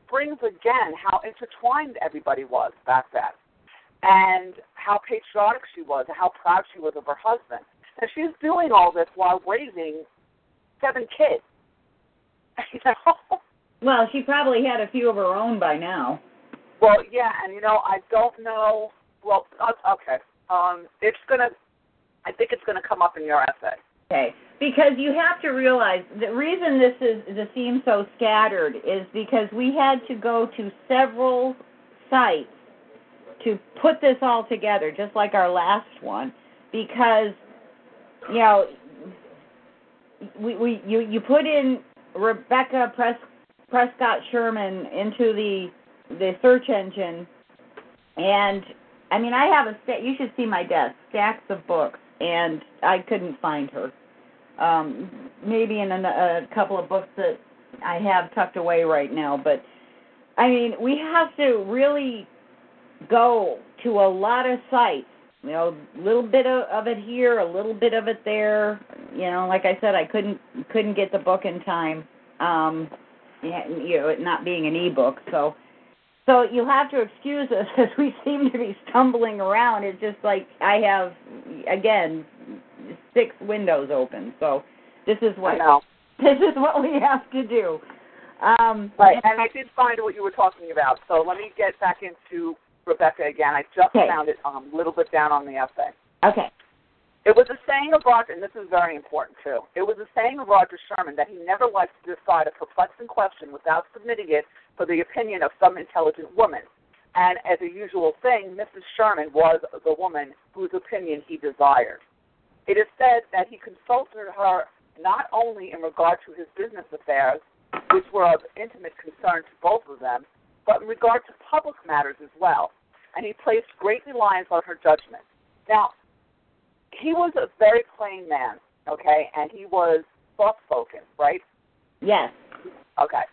brings again how intertwined everybody was back then, and how patriotic she was, and how proud she was of her husband. And she's doing all this while raising seven kids. You know? Well, she probably had a few of her own by now. Well, yeah, and you know, I don't know. Well, uh, okay. Um, it's gonna. I think it's gonna come up in your essay. Okay, because you have to realize the reason this is the seems so scattered is because we had to go to several sites to put this all together, just like our last one, because you know we we you you put in Rebecca Pres, Prescott Sherman into the the search engine, and I mean I have a you should see my desk stacks of books, and I couldn't find her. Um, maybe in a, a couple of books that I have tucked away right now, but I mean we have to really go to a lot of sites. You know, a little bit of, of it here, a little bit of it there. You know, like I said, I couldn't couldn't get the book in time. Um, you know, it not being an ebook, so so you'll have to excuse us as we seem to be stumbling around. It's just like I have again six windows open, so this is what this is what we have to do. Um, Right, and I did find what you were talking about. So let me get back into Rebecca again. I just Okay. found it um, a little bit down on the essay. okay. It was a saying of Roger, and this is very important too. It was a saying of Roger Sherman that he never liked to decide a perplexing question without submitting it for the opinion of some intelligent woman. And as a usual thing, Mrs. Sherman was the woman whose opinion he desired. It is said that he consulted her not only in regard to his business affairs, which were of intimate concern to both of them, but in regard to public matters as well. And he placed great reliance on her judgment. Now, he was a very plain man, okay, and he was soft spoken, right? Yes. Okay.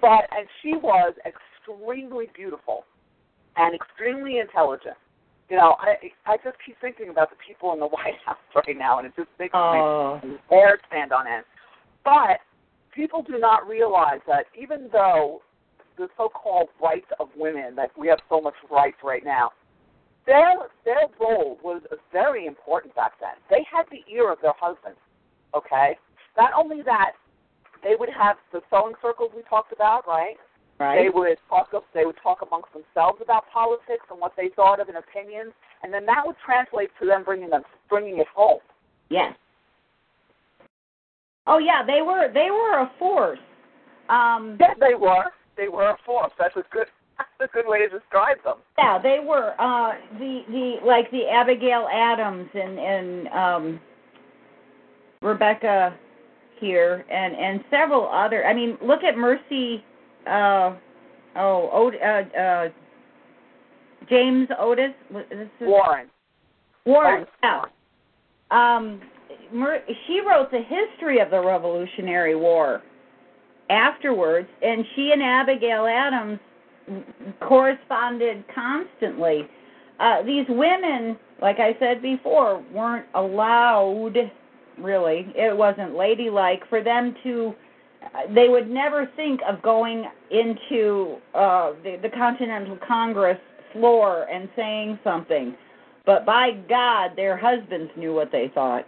But and she was extremely beautiful and extremely intelligent. You know, I I just keep thinking about the people in the White House right now, and it just makes Oh. my hair stand on end. But people do not realize that even though the so-called rights of women, that we have so much rights right now, their their role was very important back then. They had the ear of their husbands. Okay. Not only that, they would have the sewing circles we talked about, right? Right. They would talk. Up, they would talk amongst themselves about politics and what they thought of and opinions, and then that would translate to them bringing them bringing it home. Yes. Oh yeah, they were they were a force. Um, Yes, they were. They were a force. That's a good. That's a good way to describe them. yeah, they were uh, the the like the Abigail Adams and and um, Rebecca here and and several other. I mean, look at Mercy. Uh, oh, Ot- uh, uh, James Otis. This is Warren. Warren. Otis Yeah. Um, Mer- she wrote the history of the Revolutionary War afterwards, and she and Abigail Adams corresponded constantly. Uh, these women, like I said before, weren't allowed, really, it wasn't ladylike for them to. They would never think of going into uh, the, the Continental Congress floor and saying something. But by God, their husbands knew what they thought.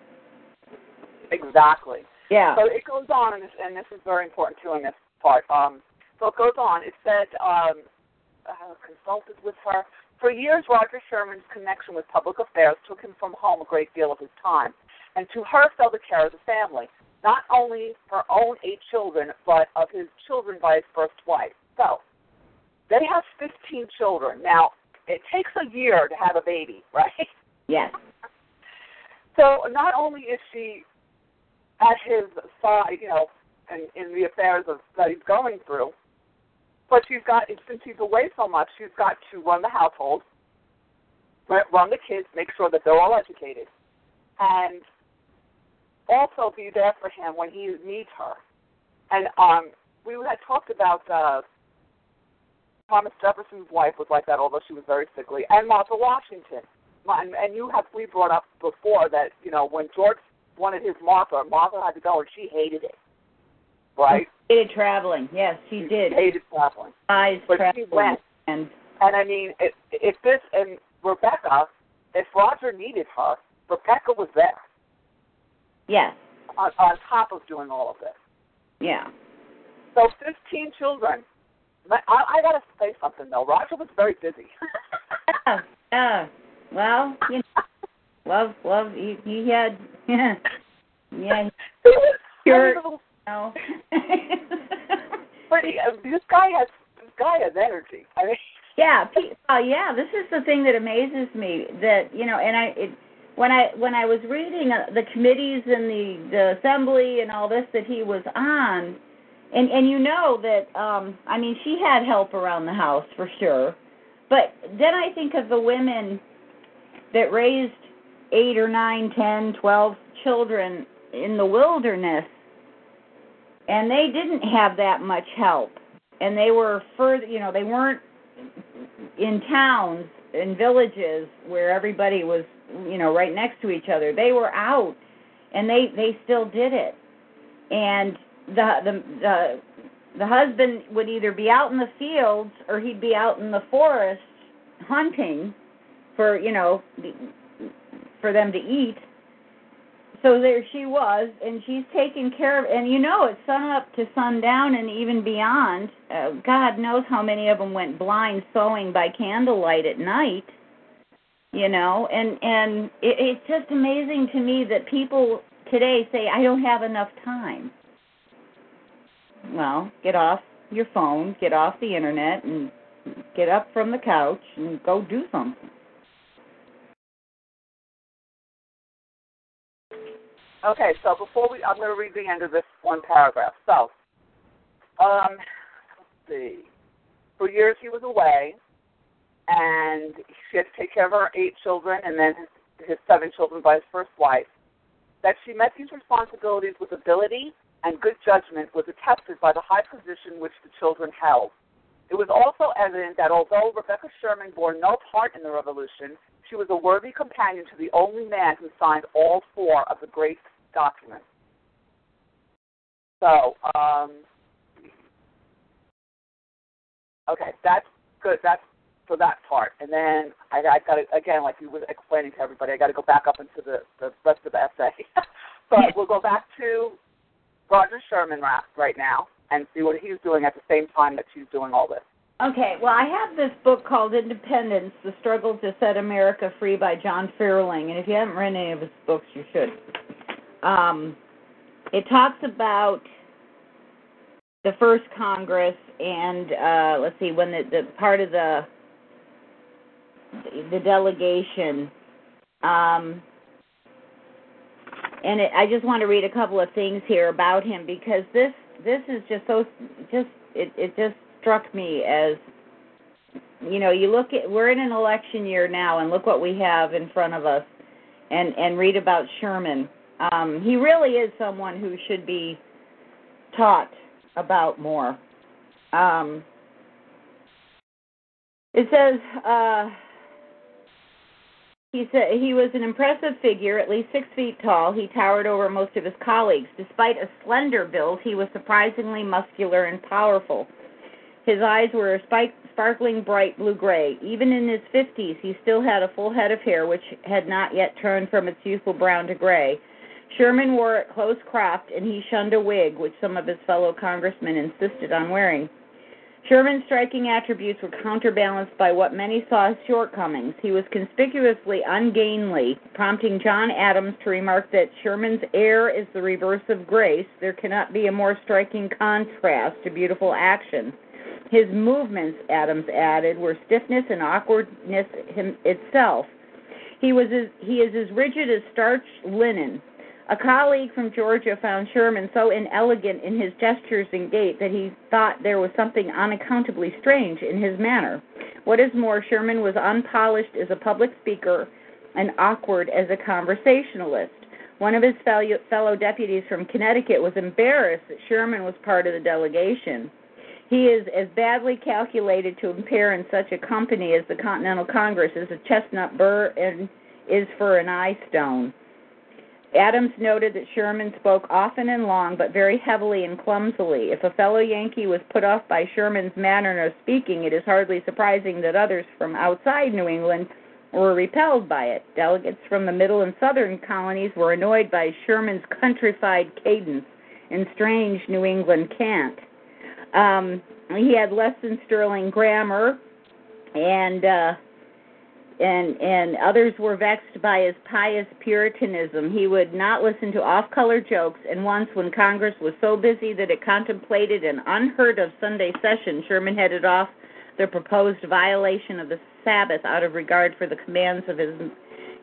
Exactly. Yeah. So it goes on, and this, and this is very important too in this part. Um, so it goes on. It said um, uh, consulted with her for years. Roger Sherman's connection with public affairs took him from home a great deal of his time, and to her fell the care of the family, not only her own eight children, but of his children by his first wife. So they have 15 children. Now it takes a year to have a baby, right? Yes. So not only is she at his side, you know, in, in the affairs of that he's going through, but she's got since he's away so much, she's got to run the household, run run the kids, make sure that they're all educated, and also be there for him when he needs her. And um, we had talked about uh, Thomas Jefferson's wife was like that, although she was very sickly, and Martha Washington. And, and you have we brought up before that you know when George wanted his Martha, Martha had to go, and she hated it. Right? She hated traveling. Yes, she did. Hated traveling. Eyes But traveling. she went. And And I mean, if, if this and Rebecca, if Roger needed her, Rebecca was there yes. on, on top of doing all of this. Yeah. So 15 children. I, I got to say something though. Roger was very busy. Yeah. yeah. Well, you know, love, love. He, he had. yeah. He was- mean, No. but he, this guy has this guy has energy. I mean, Yeah, uh, yeah. This is the thing that amazes me. That you know, and I it, when I when I was reading uh, the committees and the the assembly and all this that he was on, and and you know that um I mean she had help around the house for sure, but then I think of the women that raised eight or nine, ten, twelve children in the wilderness, and they didn't have that much help, and they were further, you know, they weren't in towns in villages where everybody was you know right next to each other. They were out and they they still did it. And the the the the husband would either be out in the fields or he'd be out in the forest hunting for you know for them to eat. So there she was and she's taking care of and you know it's sun up to sundown and even beyond. Uh, god knows how many of them went blind sewing by candlelight at night you know and and it, it's just amazing to me that people today say i don't have enough time well get off your phone get off the internet and get up from the couch and go do something Okay, so before we, I'm going to read the end of this one paragraph. So, um, let's see. For years he was away, and she had to take care of her eight children and then his, his seven children by his first wife. That she met these responsibilities with ability and good judgment was attested by the high position which the children held. It was also evident that although Rebecca Sherman bore no part in the revolution, she was a worthy companion to the only man who signed all four of the great documents. So, um, okay, that's good. That's for that part. And then I, I got to, again, like you were explaining to everybody, I got to go back up into the, the rest of the essay. but we'll go back to Roger Sherman right, right now. and see what he's doing at the same time that she's doing all this. Okay, well, I have this book called Independence: The Struggle to Set America Free by John Ferling, and if you haven't read any of his books, you should. Um, it talks about the first Congress and uh, let's see when the, the part of the the delegation. Um, and it, I just want to read a couple of things here about him because this this is just so just it it just struck me as you know you look at we're in an election year now and look what we have in front of us and and read about Sherman. Um, he really is someone who should be taught about more. Um, it says uh, he said he was an impressive figure, at least six feet tall. He towered over most of his colleagues. Despite a slender build, he was surprisingly muscular and powerful. His eyes were a spike, sparkling bright blue gray. Even in his fifties, he still had a full head of hair, which had not yet turned from its youthful brown to gray. Sherman wore it close cropped, and he shunned a wig, which some of his fellow congressmen insisted on wearing. Sherman's striking attributes were counterbalanced by what many saw as shortcomings. He was conspicuously ungainly, prompting John Adams to remark that Sherman's air is the reverse of grace. There cannot be a more striking contrast to beautiful action. His movements, Adams added, were stiffness and awkwardness itself. He was as, he is as rigid as starched linen. A colleague from Georgia found Sherman so inelegant in his gestures and gait that he thought there was something unaccountably strange in his manner. What is more, Sherman was unpolished as a public speaker and awkward as a conversationalist. One of his fellow deputies from Connecticut was embarrassed that Sherman was part of the delegation. He is as badly calculated to appear in such a company as the Continental Congress as a chestnut burr and is for an eye stone. Adams noted that Sherman spoke often and long, but very heavily and clumsily. If a fellow Yankee was put off by Sherman's manner of speaking, it is hardly surprising that others from outside New England were repelled by it. Delegates from the middle and southern colonies were annoyed by Sherman's countrified cadence and strange New England cant. Um, he had less than sterling grammar, and uh, and and others were vexed by his pious puritanism. He would not listen to off-color jokes, and once, when Congress was so busy that it contemplated an unheard of Sunday session, Sherman headed off the proposed violation of the Sabbath out of regard for the commands of his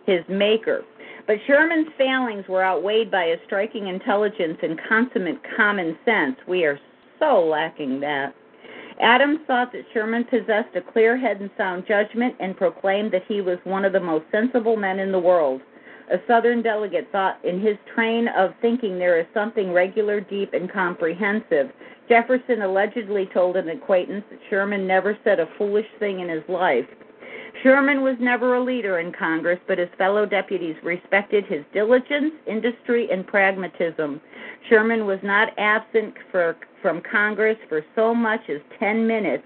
his maker. But Sherman's failings were outweighed by his striking intelligence and consummate common sense. We are so lacking that. Adams thought that Sherman possessed a clear head and sound judgment and proclaimed that he was one of the most sensible men in the world. A Southern delegate thought in his train of thinking there is something regular, deep, and comprehensive. Jefferson allegedly told an acquaintance that Sherman never said a foolish thing in his life. Sherman was never a leader in Congress, but his fellow deputies respected his diligence, industry, and pragmatism. Sherman was not absent for from Congress for so much as 10 minutes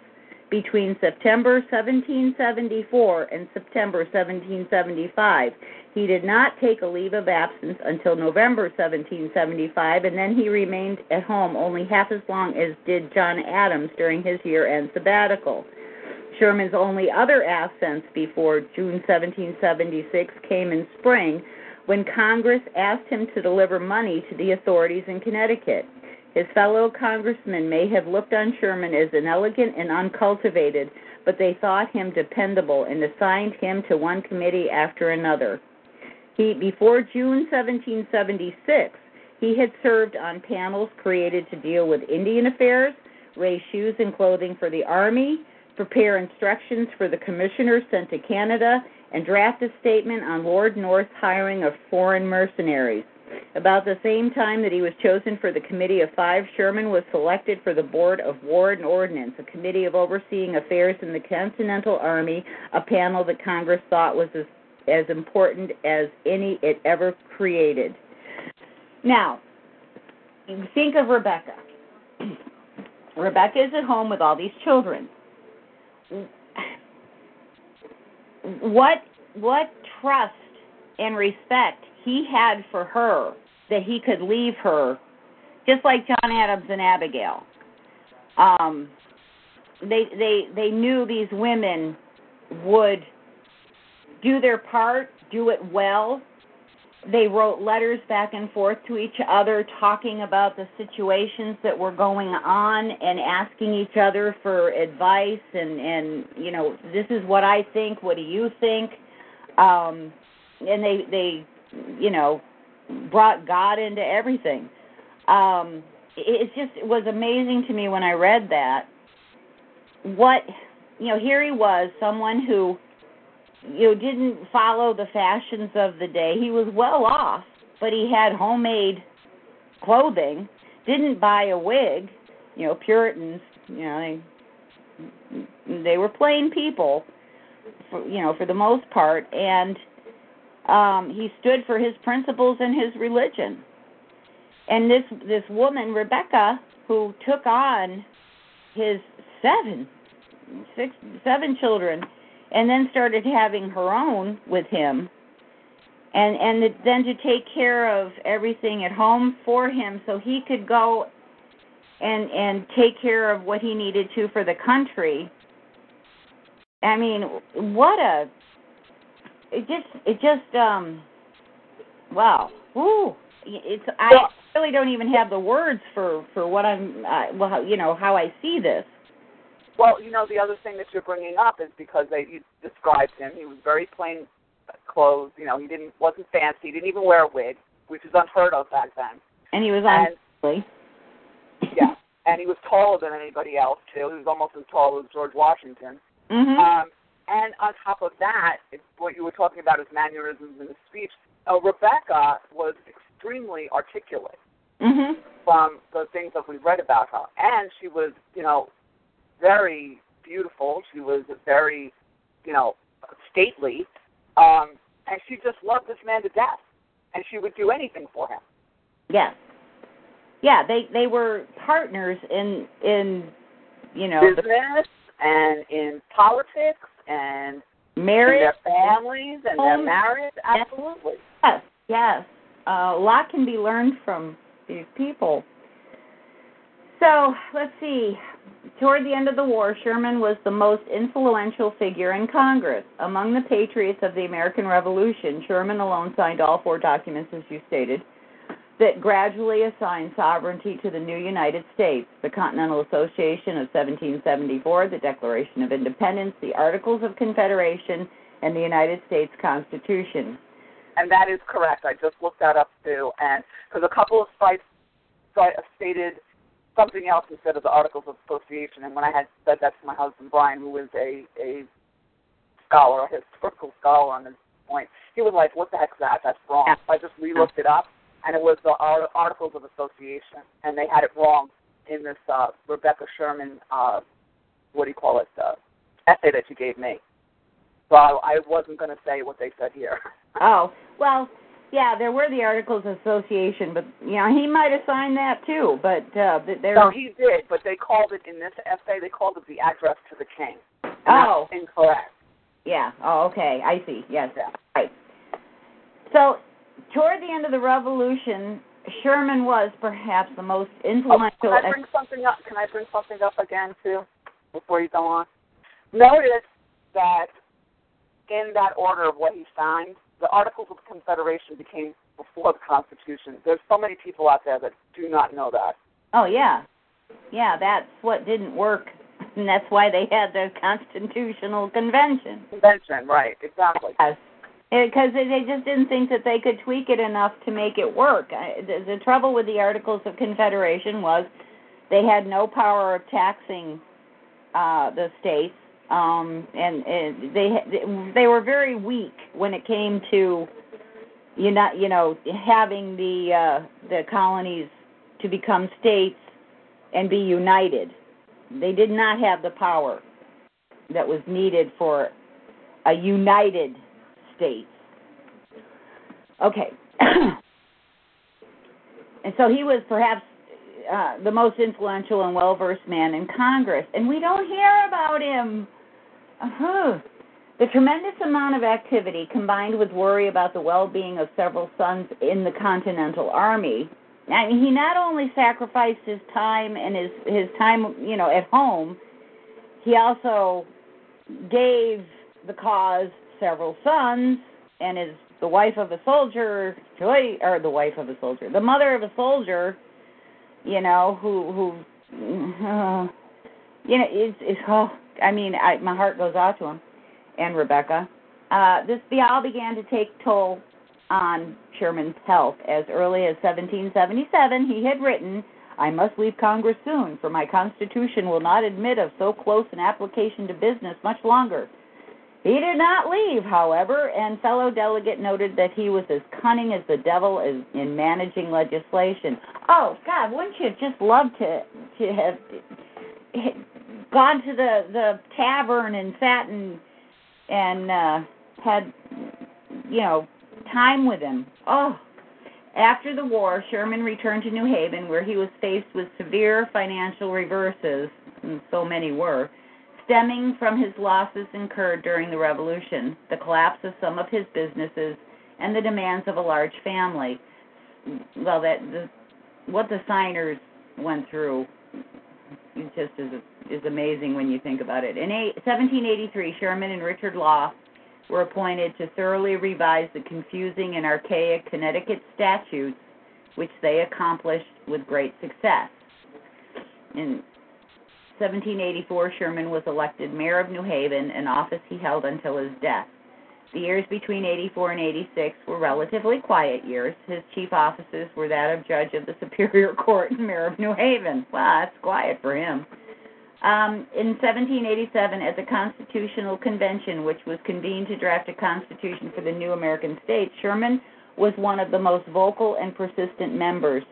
between September 1774 and September 1775. He did not take a leave of absence until November 1775, and then he remained at home only half as long as did John Adams during his year end sabbatical. Sherman's only other absence before June 1776 came in spring when Congress asked him to deliver money to the authorities in Connecticut. His fellow congressmen may have looked on Sherman as inelegant and uncultivated, but they thought him dependable and assigned him to one committee after another. He, before June 1776, he had served on panels created to deal with Indian affairs, raise shoes and clothing for the Army, prepare instructions for the commissioners sent to Canada, and draft a statement on Lord North's hiring of foreign mercenaries. About the same time that he was chosen for the Committee of Five, Sherman was selected for the Board of War and Ordnance, a committee of overseeing affairs in the Continental Army, a panel that Congress thought was as, as important as any it ever created. Now, think of Rebecca. Rebecca is at home with all these children. What what trust and respect he had for her that he could leave her, just like John Adams and Abigail. um, they they they knew these women would do their part, do it well. They wrote letters back and forth to each other, talking about the situations that were going on and asking each other for advice and and you know this is what I think. What do you think? Um, and they they you know brought God into everything. Um, it, just it was amazing to me when I read that. What you know, here he was, someone who you know didn't follow the fashions of the day. He was well off, but he had homemade clothing. Didn't buy a wig. You know, Puritans. You know, they they were plain people. For, you know, for the most part, and um, he stood for his principles and his religion. And this this woman, Rebecca, who took on his seven, six, seven children, and then started having her own with him, and and then to take care of everything at home for him, so he could go and and take care of what he needed to for the country. I mean, what a it just it just um wow. Woo it's i really don't even have the words for for what i'm uh, well you know how i see this Well, you know, the other thing that you're bringing up is because they you described him. He was very plain clothes. You know, he didn't wasn't fancy. He didn't even wear a wig, which is unheard of back then. and he was And- Yeah, and he was taller than anybody else too. He was almost as tall as George Washington. mhm Um, and on top of that, it's what you were talking about his mannerisms and his speech. Uh, Rebecca was extremely articulate mhm from the things that we read about her, and she was, you know, very beautiful. She was very, you know, stately, um, and she just loved this man to death, and she would do anything for him. yes yeah they they were partners in in you know the Business and in politics and marriage their families and their Home. marriage. Absolutely. Yes, yes. Uh, a lot can be learned from these people. So let's see. Toward the end of the war, Sherman was the most influential figure in Congress. Among the patriots of the American Revolution, Sherman alone signed all four documents, as you stated, that gradually assigned sovereignty to the new United States the Continental Association of 1774, the Declaration of Independence, the Articles of Confederation, and the United States Constitution. And that is correct. I just looked that up too, and because a couple of sites stated something else instead of the Articles of Association, and when I had said that to my husband Brian, who is a a scholar, a historical scholar on this point, he was like, "What the heck's that? That's wrong." Yeah. So I just re-looked it up, and it was the Ar- Articles of Association, and they had it wrong in this uh, Rebecca Sherman, uh, what do you call it, uh, essay that you gave me. So I, I wasn't going to say what they said here. Oh, well, yeah, there were the Articles of Association, but you know he might have signed that too. But uh, there. No, he did, but they called it in this essay. They called it the address to the king. Oh. that's incorrect. Yeah. Oh, okay. I see. Yes. Yeah. Right. So, toward the end of the Revolution, Sherman was perhaps the most Oh, influential. can I bring something up? Can I bring something up again too before you go on? Notice that in that order of what he signed, the Articles of Confederation became before the Constitution. There's so many people out there that do not know that. oh yeah, yeah. That's what didn't work, and that's why they had the Constitutional Convention. Convention, right? Exactly. Yes. Because they just didn't think that they could tweak it enough to make it work. The, the trouble with the Articles of Confederation was they had no power of taxing uh, the states, um, and, and they they were very weak when it came to you not you know having the uh, the colonies to become states and be united. They did not have the power that was needed for a united states. Okay. and so he was perhaps uh, the most influential and well versed man in Congress, and we don't hear about him. Uh-huh. The tremendous amount of activity combined with worry about the well being of several sons in the Continental Army I mean, he not only sacrificed his time and his his time, you know, at home, he also gave the cause several sons and is the wife of a soldier, joy or the wife of a soldier, the mother of a soldier, you know, who who, uh, you know, it's it's oh, I mean, I, my heart goes out to him and Rebecca. Uh, this the all began to take toll on Sherman's health. As early as 1777, he had written, I must leave Congress soon, for my Constitution will not admit of so close an application to business much longer. He did not leave, however, and fellow delegate noted that he was as cunning as the devil in managing legislation. Oh God, wouldn't you just love to to have gone to the the tavern and sat and and uh had you know time with him. Oh. After the war, Sherman returned to New Haven, where he was faced with severe financial reverses, and so many were, stemming from his losses incurred during the Revolution, the collapse of some of his businesses, and the demands of a large family. Well, that the, what the signers went through just is is amazing when you think about it. In 1783, Sherman and Richard Law were appointed to thoroughly revise the confusing and archaic Connecticut statutes, which they accomplished with great success. In 1784, Sherman was elected mayor of New Haven, an office he held until his death. The years between 84 and 86 were relatively quiet years. His chief offices were that of judge of the Superior Court and mayor of New Haven. Well, that's quiet for him. Um, in 1787, at the Constitutional Convention, which was convened to draft a constitution for the new American states, Sherman was one of the most vocal and persistent members.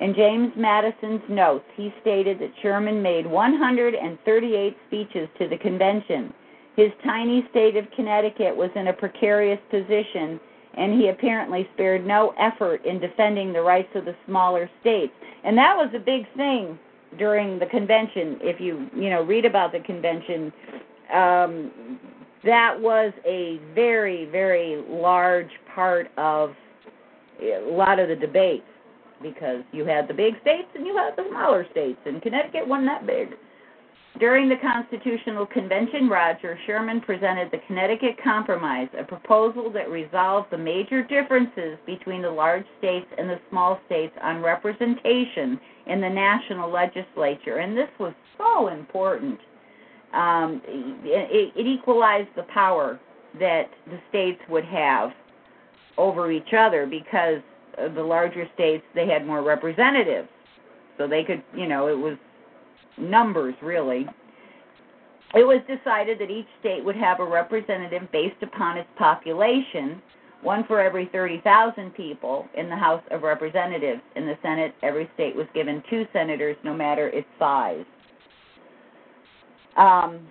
In James Madison's notes, he stated that Sherman made 138 speeches to the convention. His tiny state of Connecticut was in a precarious position, and he apparently spared no effort in defending the rights of the smaller states. And that was a big thing during the convention. If you you know read about the convention, um, that was a very very large part of a lot of the debates because you had the big states and you had the smaller states, and Connecticut wasn't that big. During the Constitutional Convention, Roger Sherman presented the Connecticut Compromise, a proposal that resolved the major differences between the large states and the small states on representation in the national legislature. And this was so important. Um, it, it equalized the power that the states would have over each other because the larger states they had more representatives so they could you know it was numbers really. It was decided that each state would have a representative based upon its population, one for every 30,000 people in the House of Representatives. In the Senate, every state was given two senators, no matter its size. Um,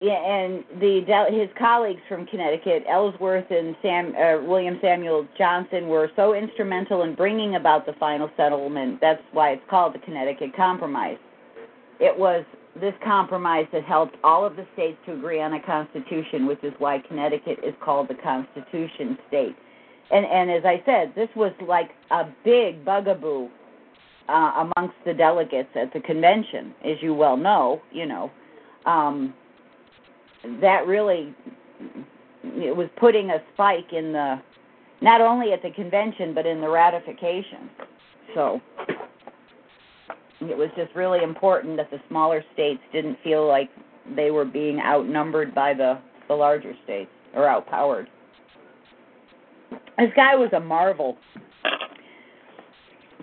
yeah, and the his colleagues from Connecticut, Ellsworth and Sam, uh, William Samuel Johnson, were so instrumental in bringing about the final settlement. That's why it's called the Connecticut Compromise. It was this compromise that helped all of the states to agree on a constitution, which is why Connecticut is called the Constitution State. And and as I said, this was like a big bugaboo uh, amongst the delegates at the convention, as you well know. You know. Um, that really it was putting a spike in the not only at the convention but in the ratification. So it was just really important that the smaller states didn't feel like they were being outnumbered by the the larger states or outpowered. This guy was a marvel.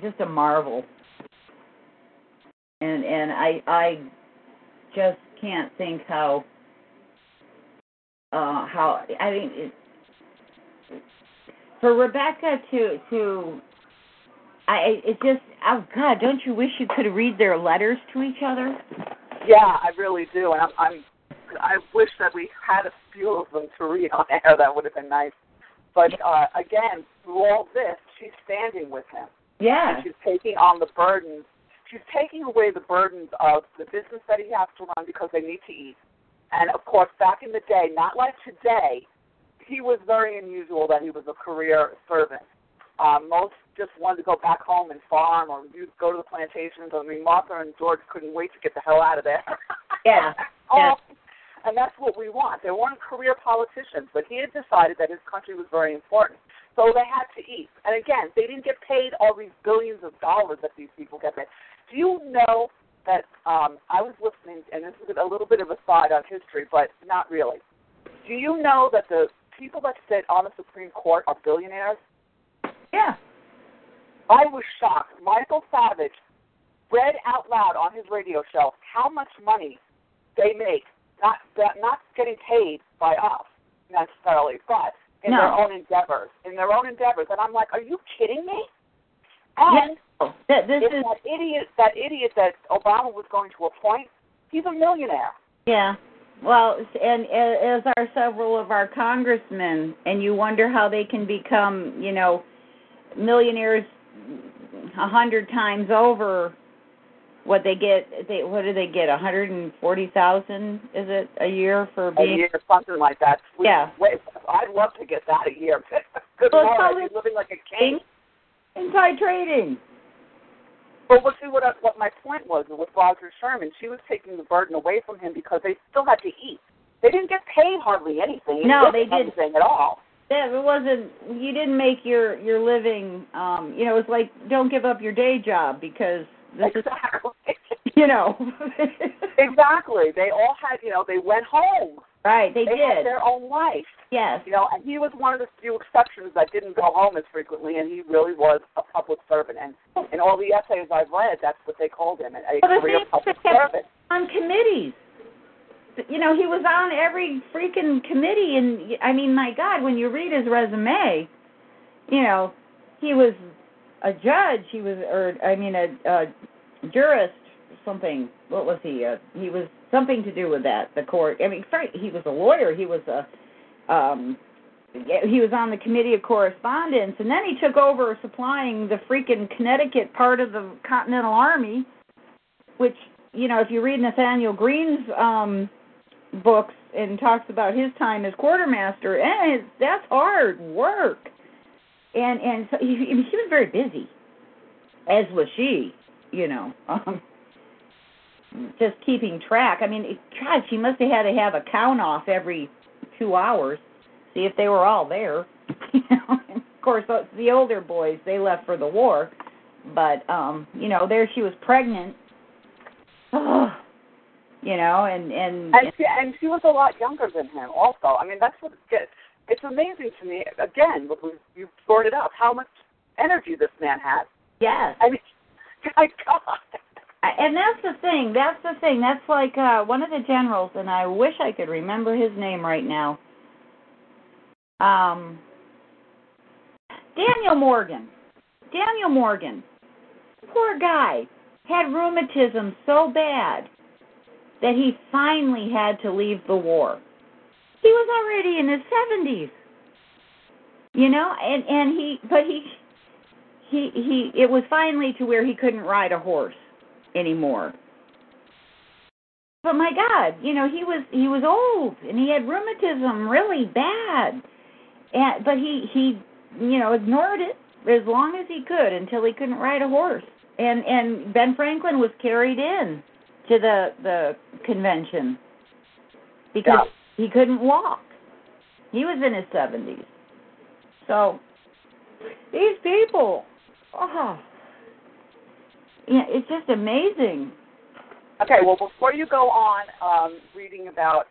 Just a marvel. And and I I just can't think how uh, how I mean, it, for Rebecca to to I it just oh God, don't you wish you could read their letters to each other? Yeah, I really do, I'm, I'm I wish that we had a few of them to read on air. That would have been nice. But uh, again, through all this, she's standing with him. Yeah, and she's taking on the burdens. She's taking away the burdens of the business that he has to run because they need to eat and of course, back in the day, not like today, he was very unusual that he was a career servant. Um, most just wanted to go back home and farm or go to the plantations. I mean, Martha and George couldn't wait to get the hell out of there. Yeah. oh, and that's what we want. They weren't career politicians, but he had decided that his country was very important. So they had to eat. And again, they didn't get paid all these billions of dollars that these people get paid. Do you know that um, I was listening, and this is a little bit of a side on history, but not really. Do you know that the people that sit on the Supreme Court are billionaires? Yeah. I was shocked. Michael Savage read out loud on his radio show how much money they make, not not getting paid by us necessarily, but in No. their own endeavors, in their own endeavors. And I'm like, are you kidding me? And Oh, Oh, th- this if is that idiot, that idiot that Obama was going to appoint, he's a millionaire. yeah. Well, and as are several of our congressmen, and you wonder how they can become, you know, millionaires a hundred times over what they get. They what do they get? A hundred and forty thousand? Is it a year for being A year, something like that. We- Yeah. Wait, I'd love to get that a year. Good Well, Lord, so I'd be living like a king. Inside trading. But we'll see what I, what my point was with Roger Sherman. She was taking the burden away from him because they still had to eat. They didn't get paid hardly anything. No, they didn't. anything at all. Yeah, it wasn't. You didn't make your your living. Um, you know, it's like don't give up your day job because this is. You know. exactly. They all had, you know, they went home. right, they, They did. had their own life. yes. You know, and he was one of the few exceptions that didn't go home as frequently, and he really was a public servant. And in all the essays I've read, that's what they called him, a Well, career public servant. on committees. You know, he was on every freaking committee, and I mean, my God, when you read his resume, you know, he was a judge. He was, or I mean, a, a jurist, something. What was he? Uh, he was something to do with that. The court. I mean, he was a lawyer. He was a. Um, he was on the committee of correspondence, and then he took over supplying the freaking Connecticut part of the Continental Army, which you know, if you read Nathanael Greene's um books and talks about his time as quartermaster, and it's, that's hard work. And and so he, he was very busy, as was she. You know, um, just keeping track. I mean, God, she must have had to have a count off every two hours, see if they were all there. you know, and of course, the- older boys they left for the war, but um, you know, there she was pregnant. you know, and and, And she, and she was a lot younger than him, also. I mean, that's what gets. It's amazing to me. Again, what we, you brought it up, how much energy this man has. yes, I mean, my God. And that's the thing. That's the thing. That's like uh one of the generals, and I wish I could remember his name right now. Um, Daniel Morgan. Daniel Morgan. Poor guy had rheumatism so bad that he finally had to leave the war. He was already in his seventies. You know, and and he but he he he it was finally to where he couldn't ride a horse anymore. But my God, you know, he was he was old and he had rheumatism really bad. And but he he you know, ignored it as long as he could until he couldn't ride a horse. And and Ben Franklin was carried in to the the convention because he couldn't walk. He was in his 70s. So these people, oh, yeah, it's just amazing. Okay, well, before you go on um, reading about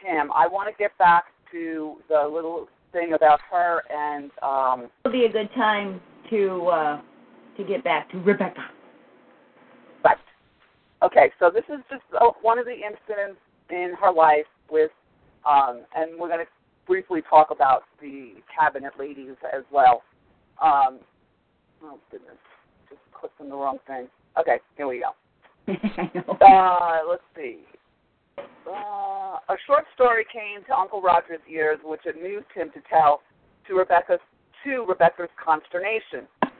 him, I want to get back to the little thing about her and um, It'll be a good time to uh to get back to Rebecca. Right. Okay, so this is just uh, one of the incidents in her life with, um, and we're going to briefly talk about the cabinet ladies as well. Um, oh goodness, just clicked on the wrong thing. Okay, here we go. Uh, let's see. Uh, a short story came to Uncle Roger's ears, which amused him to tell to Rebecca's to Rebecca's consternation.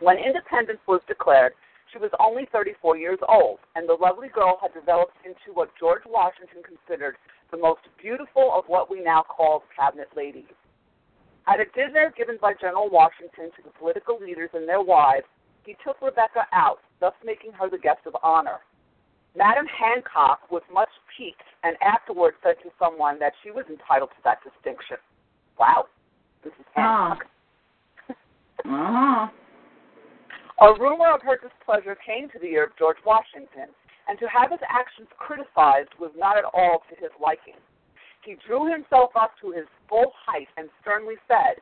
When independence was declared, she was only 34 years old, and the lovely girl had developed into what George Washington considered the most beautiful of what we now call cabinet ladies. At a dinner given by General Washington to the political leaders and their wives, he took Rebecca out, thus making her the guest of honor. Madam Hancock was much piqued and afterwards said to someone that she was entitled to that distinction. Wow, this is Hancock. Uh-huh. A rumor of her displeasure came to the ear of George Washington, and to have his actions criticized was not at all to his liking. He drew himself up to his full height and sternly said,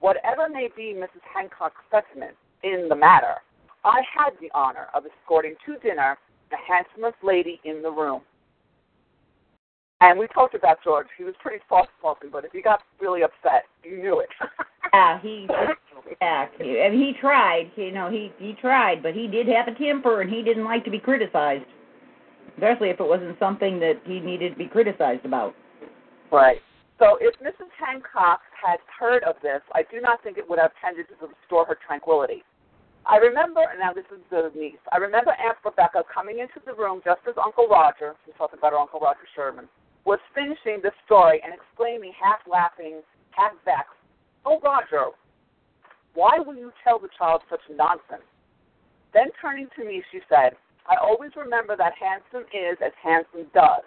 Whatever may be Mrs. Hancock's sentiment in the matter, I had the honor of escorting to dinner the handsomest lady in the room. And we talked about George. He was pretty soft spoken, but if he got really upset, you knew it. Ah, yeah, he yeah, and he tried, you know, he he tried, but he did have a temper and he didn't like to be criticized. Especially if it wasn't something that he needed to be criticized about. Right. So if Mrs. Hancock had heard of this, I do not think it would have tended to restore her tranquility. I remember, now this is the niece, I remember Aunt Rebecca coming into the room just as Uncle Roger, she's talking about her Uncle Roger Sherman, was finishing the story and exclaiming, half laughing, half vexed, Oh, Roger, why will you tell the child such nonsense? Then turning to me, she said, I always remember that handsome is as handsome does.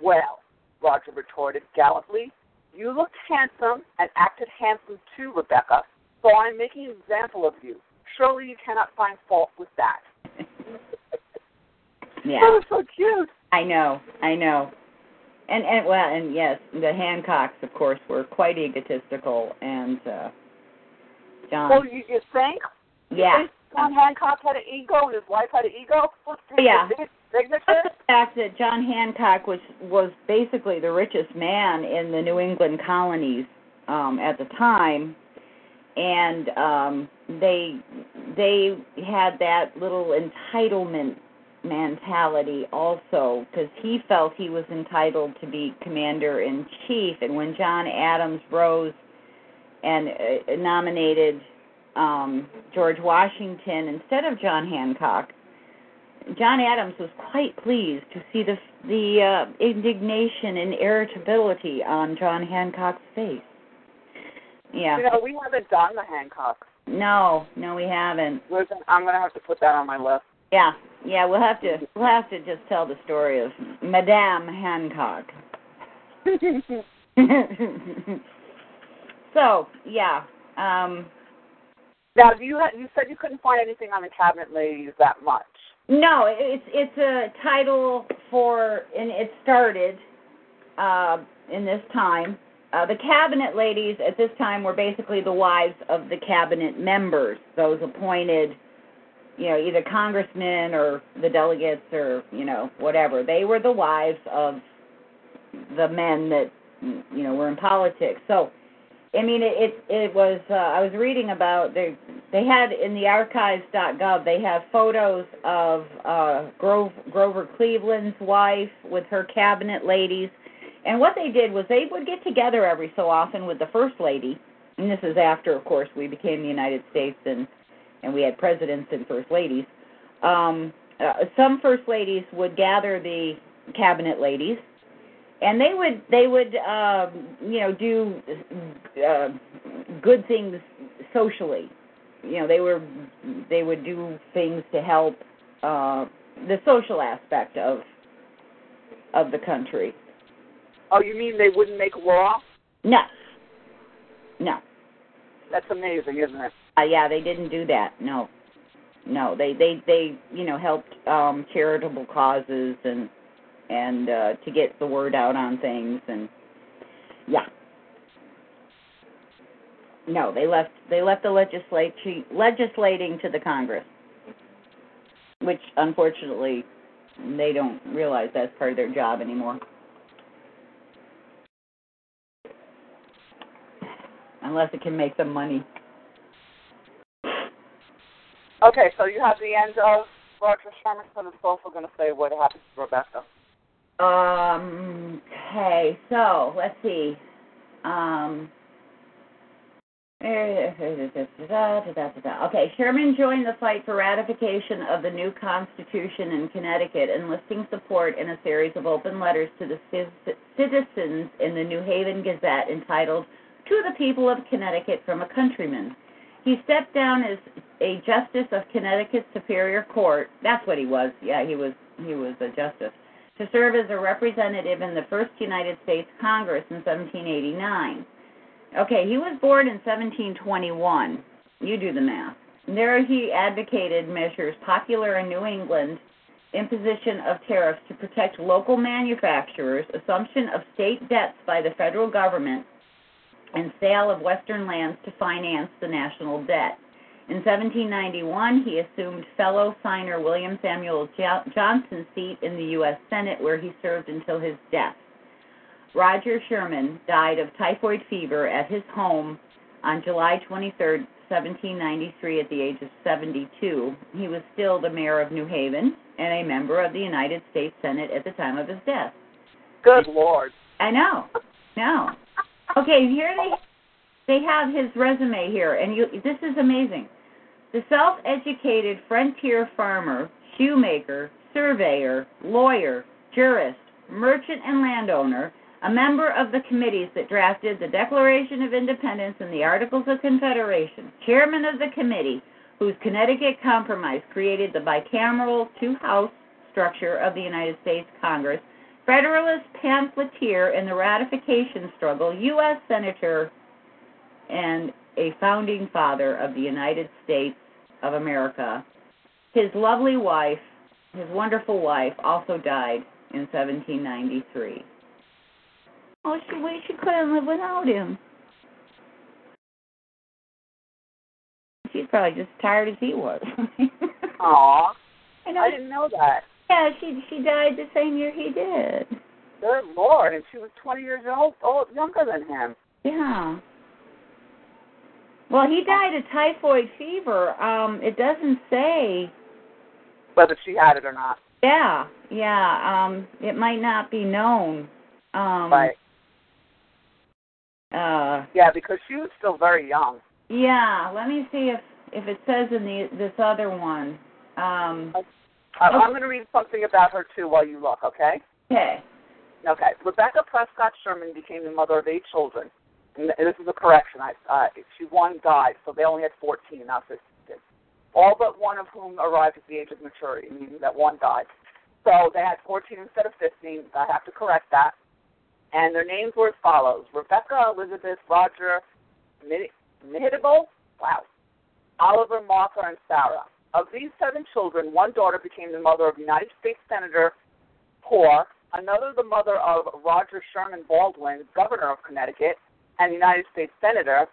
Well, Roger retorted gallantly, you looked handsome and acted handsome too, Rebecca, so I'm making an example of you. Surely you cannot find fault with that. Yeah. That was so cute. I know, I know. And and well, and yes, the Hancocks, of course, were quite egotistical, and uh John. Well, you, you think? You yeah. think John Hancock had an ego and his wife had an ego? Let's Yeah. signature. the fact that John Hancock was was basically the richest man in the New England colonies um, at the time, and um, they they had that little entitlement mentality also because he felt he was entitled to be commander in chief, and when John Adams rose and uh, nominated um, George Washington instead of John Hancock. John Adams was quite pleased to see the the uh, indignation and irritability on John Hancock's face. Yeah. You know, we haven't done the Hancocks. No, no, we haven't. Listen, I'm going to have to put that on my list. Yeah, yeah, we'll have to we'll have to just tell the story of Madame Hancock. so yeah, um, now, you had, you said you couldn't find anything on the cabinet ladies that much. No, it's it's a title for, and it started uh, in this time. Uh, the cabinet ladies at this time were basically the wives of the cabinet members, those appointed, you know, either congressmen or the delegates or you know whatever. They were the wives of the men that you know were in politics. So I mean, it it, it was. Uh, I was reading about they they had in the archives.gov. They have photos of uh, Grove, Grover Cleveland's wife with her cabinet ladies, and what they did was they would get together every so often with the first lady, and this is after, of course, we became the United States and and we had presidents and first ladies. Um, uh, some first ladies would gather the cabinet ladies and they would they would um you know do uh, good things socially. You know they were they would do things to help uh the social aspect of of the country. Oh, you mean they wouldn't make law? no. No. That's amazing, isn't it? uh, yeah they didn't do that no. No they they they you know helped um charitable causes and and uh to get the word out on things and yeah. No they left they left the legislature legislating to the congress which unfortunately they don't realize that's part of their job anymore. Unless it can make them money. Okay, so you have the end of Roger Sherman, it's also going to say what happens to Rebecca. Um. Okay. So let's see. Um. Okay, Sherman joined the fight for ratification of the new Constitution in Connecticut, enlisting support in a series of open letters to the citizens in the New Haven Gazette entitled to the people of Connecticut from a countryman. He stepped down as a justice of Connecticut Superior Court. That's what he was. Yeah, he was he was a justice to serve as a representative in the first United States Congress in 1789. Okay, he was born in 1721. You do the math. There he advocated measures popular in New England imposition of tariffs to protect local manufacturers, assumption of state debts by the federal government, and sale of western lands to finance the national debt. In 1791, he assumed fellow signer William Samuel Johnson's seat in the U.S. Senate, where he served until his death. Roger Sherman died of typhoid fever at his home on July 23, 1793, at the age of 72. He was still the mayor of New Haven and a member of the United States Senate at the time of his death. Good Lord. I know. No. Okay, here they they have his resume here, and you this is amazing. The self-educated frontier farmer, shoemaker, surveyor, lawyer, jurist, merchant, and landowner, a member of the committees that drafted the Declaration of Independence and the Articles of Confederation, chairman of the committee whose Connecticut Compromise created the bicameral two house structure of the United States Congress, Federalist pamphleteer in the ratification struggle, U.S. Senator, and a founding father of the United States of America. His lovely wife, his wonderful wife, also died in 1793. Oh, she wish she couldn't live without him. She's probably just tired as he was. Aw. I. I didn't know that. Yeah, she she died the same year he did. Good Lord. And she was 20 years old, old younger than him. Yeah. Well, he died of typhoid fever. Um, it doesn't say. Whether she had it or not. Yeah, yeah. Um, it might not be known. Um, Right. Uh, Yeah, because she was still very young. yeah. Let me see if if it says in the this other one. Um, Uh, I'm going to read something about her, too, while you look, okay? okay. Okay. Rebecca Prescott Sherman became the mother of eight children. And this is a correction. I, uh, she one died, so they only had 14, not 15. All but one of whom arrived at the age of maturity, meaning that one died. So they had 14 instead of 15. I have to correct that. And their names were as follows: Rebecca, Elizabeth, Roger, Mihitable, wow, Oliver, Martha, and Sarah. Of these seven children, one daughter became the mother of United States Senator Poor, another the mother of Roger Sherman Baldwin, governor of Connecticut, and United States Senator,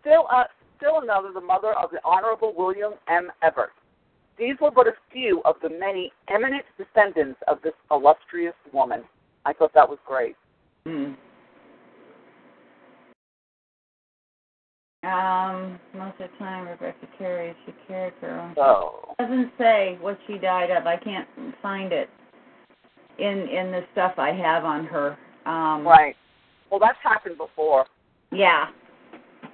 still, uh, still another the mother of the Honorable William M. Evarts. These were but a few of the many eminent descendants of this illustrious woman. I thought that was great. Hmm. Um, most of the time, Rebecca Carey, she cared for her. So, doesn't say what she died of. I can't find it in in the stuff I have on her. Um, right. Well, that's happened before. Yeah.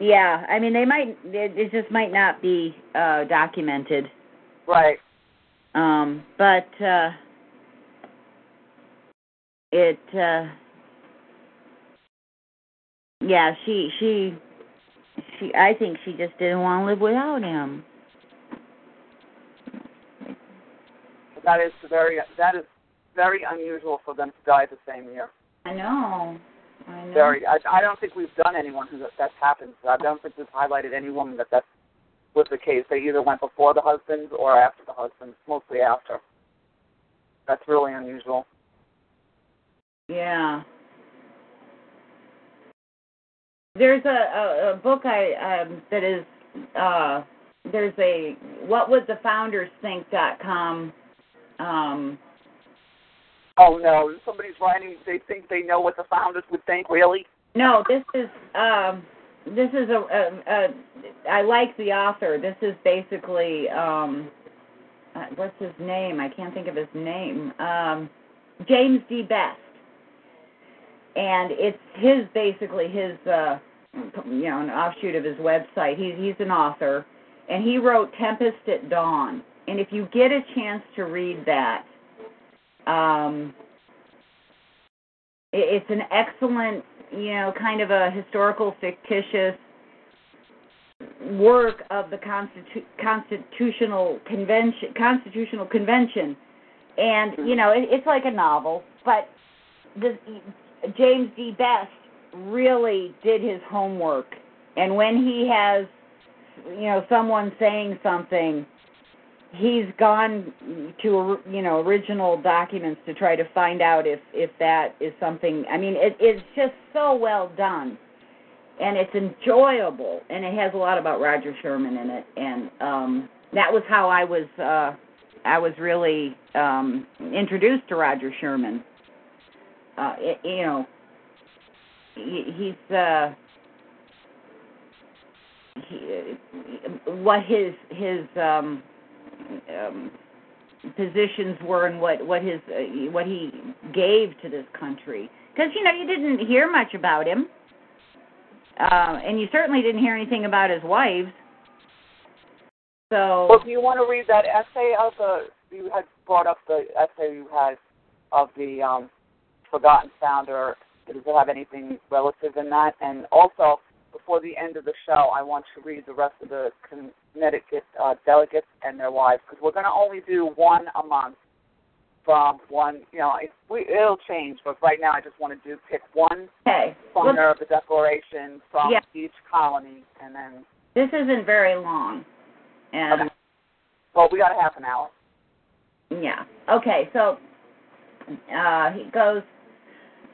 Yeah. I mean, they might. It, just might not be uh, documented. Right. Um, but uh, it. Uh, yeah. She. She. She. I think she just didn't want to live without him. That is very that is very unusual for them to die the same year. I know. I. Very. I, I don't think we've done anyone who that, that's happened. I don't think we've highlighted any woman that that was the case. They either went before the husband or after the husband. Mostly after. That's really unusual. Yeah. There's a, a, a book I um, that is uh, there's a what would the founders think dot com. Um, Oh no! Somebody's writing. They think they know what the founders would think. Really? no, this is um, this is a, a, a I like the author. This is basically um, uh, what's his name? I can't think of his name. Um, James D. Best, and it's his basically his uh, you know an offshoot of his website. He's he's an author, and he wrote Tempest at Dawn. And if you get a chance to read that, um, it, it's an excellent you know, kind of a historical fictitious work of the Constitu- constitutional convention constitutional convention. And you know it, it's like a novel but the James D. Best really did his homework. And when he has you know someone saying something he's gone to you know original documents to try to find out if if that is something i mean it it's just so well done. And it's enjoyable and it has a lot about roger sherman in it. And um that was how i was uh i was really um introduced to roger sherman. Uh it, you know he, he's uh he, what his his um um, positions were and what what his uh, what he gave to this country. Because you know you didn't hear much about him, uh, and you certainly didn't hear anything about his wives. So. Well, do you want to read that essay of the? You had brought up the essay you had of the um, forgotten founder. Does it have anything relative in that? And also, before the end of the show, I want to read the rest of the Connecticut uh, delegates and their wives because we're going to only do one a month from one. You know, it, we, it'll change, but right now I just want to do pick one okay. funder well, of the Declaration from yeah. each colony, and then. This isn't very long, and. Okay. Well, we got a half an hour. Yeah. Okay. So uh, he goes.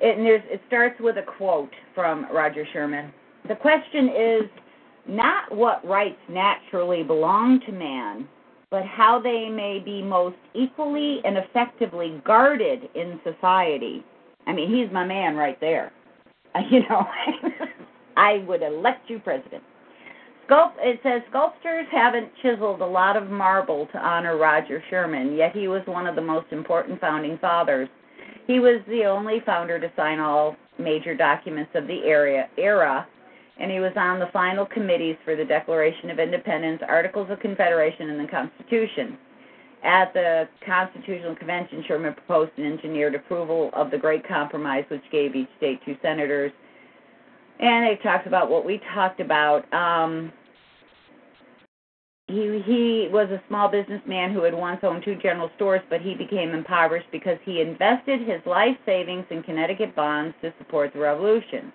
It, and there's, it starts with a quote from Roger Sherman. The question is not what rights naturally belong to man, but how they may be most equally and effectively guarded in society. I mean, he's my man right there. You know, I would elect you president. Sculpt, it says sculptors haven't chiseled a lot of marble to honor Roger Sherman, yet he was one of the most important founding fathers. He was the only founder to sign all major documents of the era, era and he was on the final committees for the Declaration of Independence, Articles of Confederation, and the Constitution. At the Constitutional Convention, Sherman proposed and engineered approval of the Great Compromise, which gave each state two senators. And it talks about what we talked about. Um, he he was a small businessman who had once owned two general stores, but he became impoverished because he invested his life savings in Connecticut bonds to support the revolution.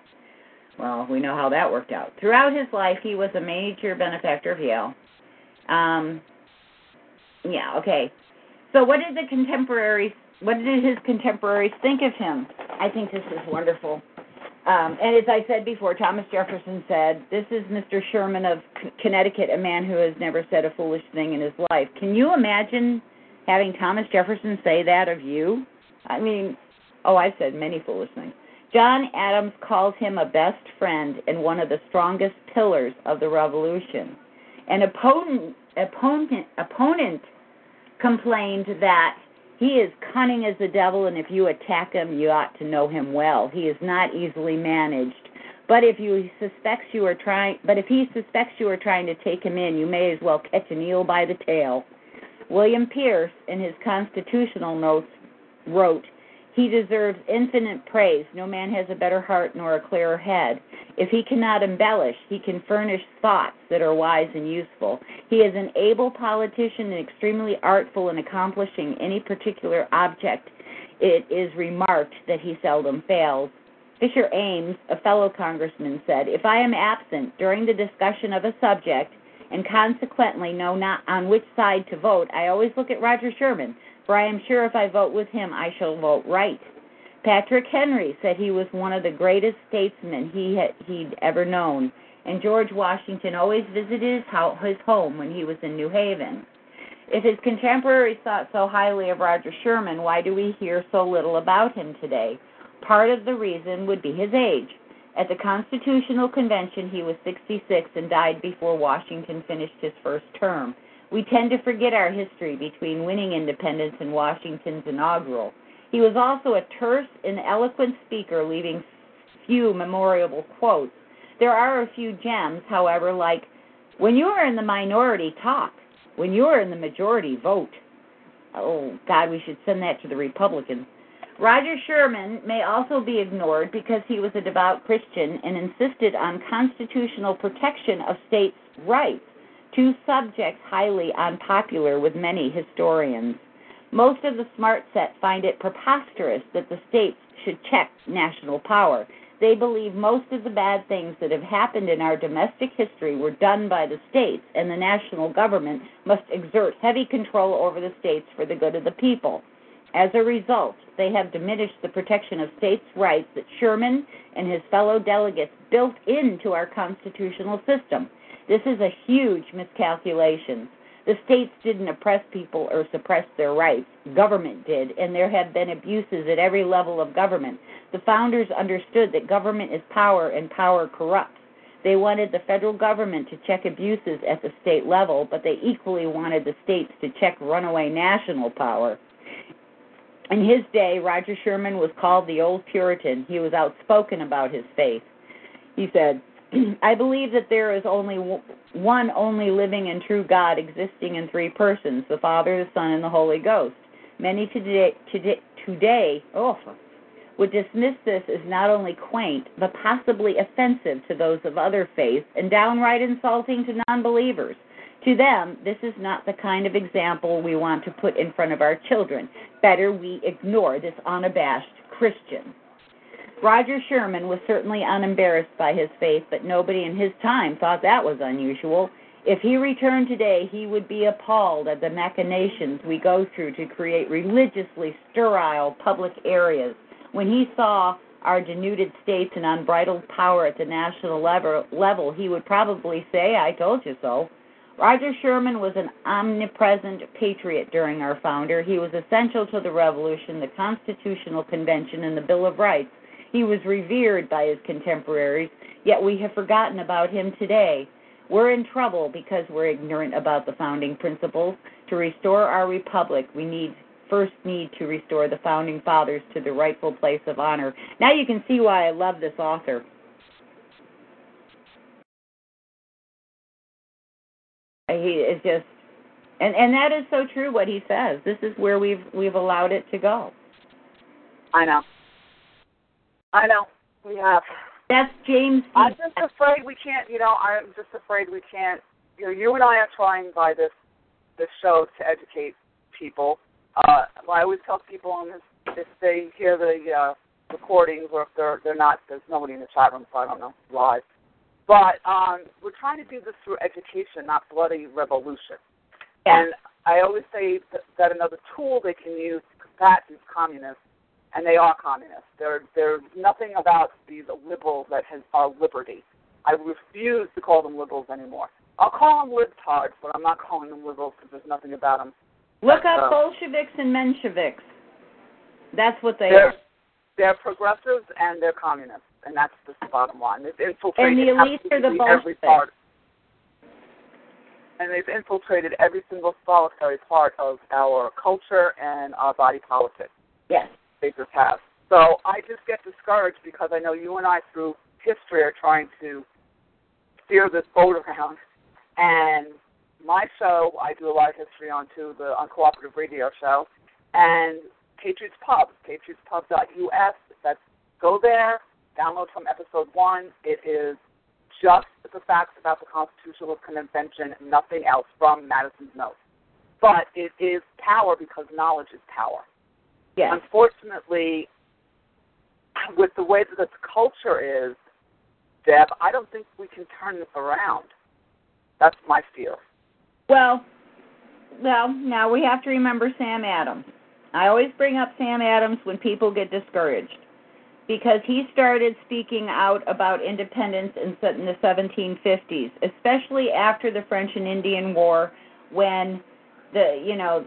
Well, we know how that worked out. Throughout his life, he was a major benefactor of Yale. Um, yeah, okay. So, what did the contemporaries? What did his contemporaries think of him? I think this is wonderful. Um, and as I said before, Thomas Jefferson said, "This is Mr. Sherman of C- Connecticut, a man who has never said a foolish thing in his life." Can you imagine having Thomas Jefferson say that of you? I mean, oh, I've said many foolish things. John Adams calls him a best friend and one of the strongest pillars of the revolution. An opponent, opponent, opponent complained that he is cunning as the devil, and if you attack him, you ought to know him well. He is not easily managed. But if you suspects you are trying, but if he suspects you are trying to take him in, you may as well catch an eel by the tail. William Pierce, in his constitutional notes, wrote, he deserves infinite praise. No man has a better heart nor a clearer head. If he cannot embellish, he can furnish thoughts that are wise and useful. He is an able politician and extremely artful in accomplishing any particular object. It is remarked that he seldom fails. Fisher Ames, a fellow congressman, said, If I am absent during the discussion of a subject, and consequently know not on which side to vote, I always look at Roger Sherman for I am sure if I vote with him, I shall vote right. Patrick Henry said he was one of the greatest statesmen he had, he'd ever known, and George Washington always visited his, his home when he was in New Haven. If his contemporaries thought so highly of Roger Sherman, why do we hear so little about him today? Part of the reason would be his age. At the Constitutional Convention, he was 66 and died before Washington finished his first term. We tend to forget our history between winning independence and Washington's inaugural. He was also a terse and eloquent speaker, leaving few memorable quotes. There are a few gems, however, like, when you are in the minority, talk. When you are in the majority, vote. Oh, God, we should send that to the Republicans. Roger Sherman may also be ignored because he was a devout Christian and insisted on constitutional protection of states' rights, two subjects highly unpopular with many historians. Most of the smart set find it preposterous that the states should check national power. They believe most of the bad things that have happened in our domestic history were done by the states, and the national government must exert heavy control over the states for the good of the people. As a result, they have diminished the protection of states' rights that Sherman and his fellow delegates built into our constitutional system. This is a huge miscalculation. The states didn't oppress people or suppress their rights. Government did, and there have been abuses at every level of government. The founders understood that government is power and power corrupts. They wanted the federal government to check abuses at the state level, but they equally wanted the states to check runaway national power. In his day, Roger Sherman was called the Old Puritan. He was outspoken about his faith. He said, I believe that there is only one only living and true God existing in three persons the Father, the Son, and the Holy Ghost. Many today, today, today oh, would dismiss this as not only quaint, but possibly offensive to those of other faiths and downright insulting to non believers. To them, this is not the kind of example we want to put in front of our children. Better we ignore this unabashed Christian. Roger Sherman was certainly unembarrassed by his faith, but nobody in his time thought that was unusual. If he returned today, he would be appalled at the machinations we go through to create religiously sterile public areas. When he saw our denuded states and unbridled power at the national level, he would probably say, I told you so. Roger Sherman was an omnipresent patriot during our founder. He was essential to the Revolution, the Constitutional Convention, and the Bill of Rights. He was revered by his contemporaries, yet we have forgotten about him today. We're in trouble because we're ignorant about the founding principles. To restore our republic, we need first need to restore the founding fathers to the rightful place of honor. Now you can see why I love this author. He is just, and and that is so true. What he says. This is where we've we've allowed it to go. I know. I know. We have. That's James. I'm just afraid we can't. You know, I'm just afraid we can't. You know, you and I are trying by this this show to educate people. Uh, I always tell people on this if they hear the uh, recordings or if they're they're not, there's nobody in the chat room, so I don't know live. But um, we're trying to do this through education, not bloody revolution. Yeah. And I always say that, that another tool they can use to combat these communists, and they are communists. There, there's nothing about these liberals that has our liberty. I refuse to call them liberals anymore. I'll call them libtards, but I'm not calling them liberals because there's nothing about them. Look up uh, Bolsheviks and Mensheviks. That's what they They're, are. they're progressives and they're communists, and that's the bottom line. They've infiltrated And the elites are the every Bolsheviks. part, and they've infiltrated every single solitary part of our culture and our body politic. Yes. They just have. So I just get discouraged because I know you and I, through history, are trying to steer this boat around. And my show, I do a lot of history on too, the Uncooperative Radio Show, and Patriots Pub, patriotspub.us. That's go there, download from episode one. It is just the facts about the Constitutional Convention, nothing else from Madison's notes. But it is power because knowledge is power. Yes. Unfortunately, with the way that the culture is, Deb, I don't think we can turn this around. That's my fear. Well, well, now we have to remember Sam Adams. I always bring up Sam Adams when people get discouraged because he started speaking out about independence in in the 1750s, especially after the French and Indian War when the you know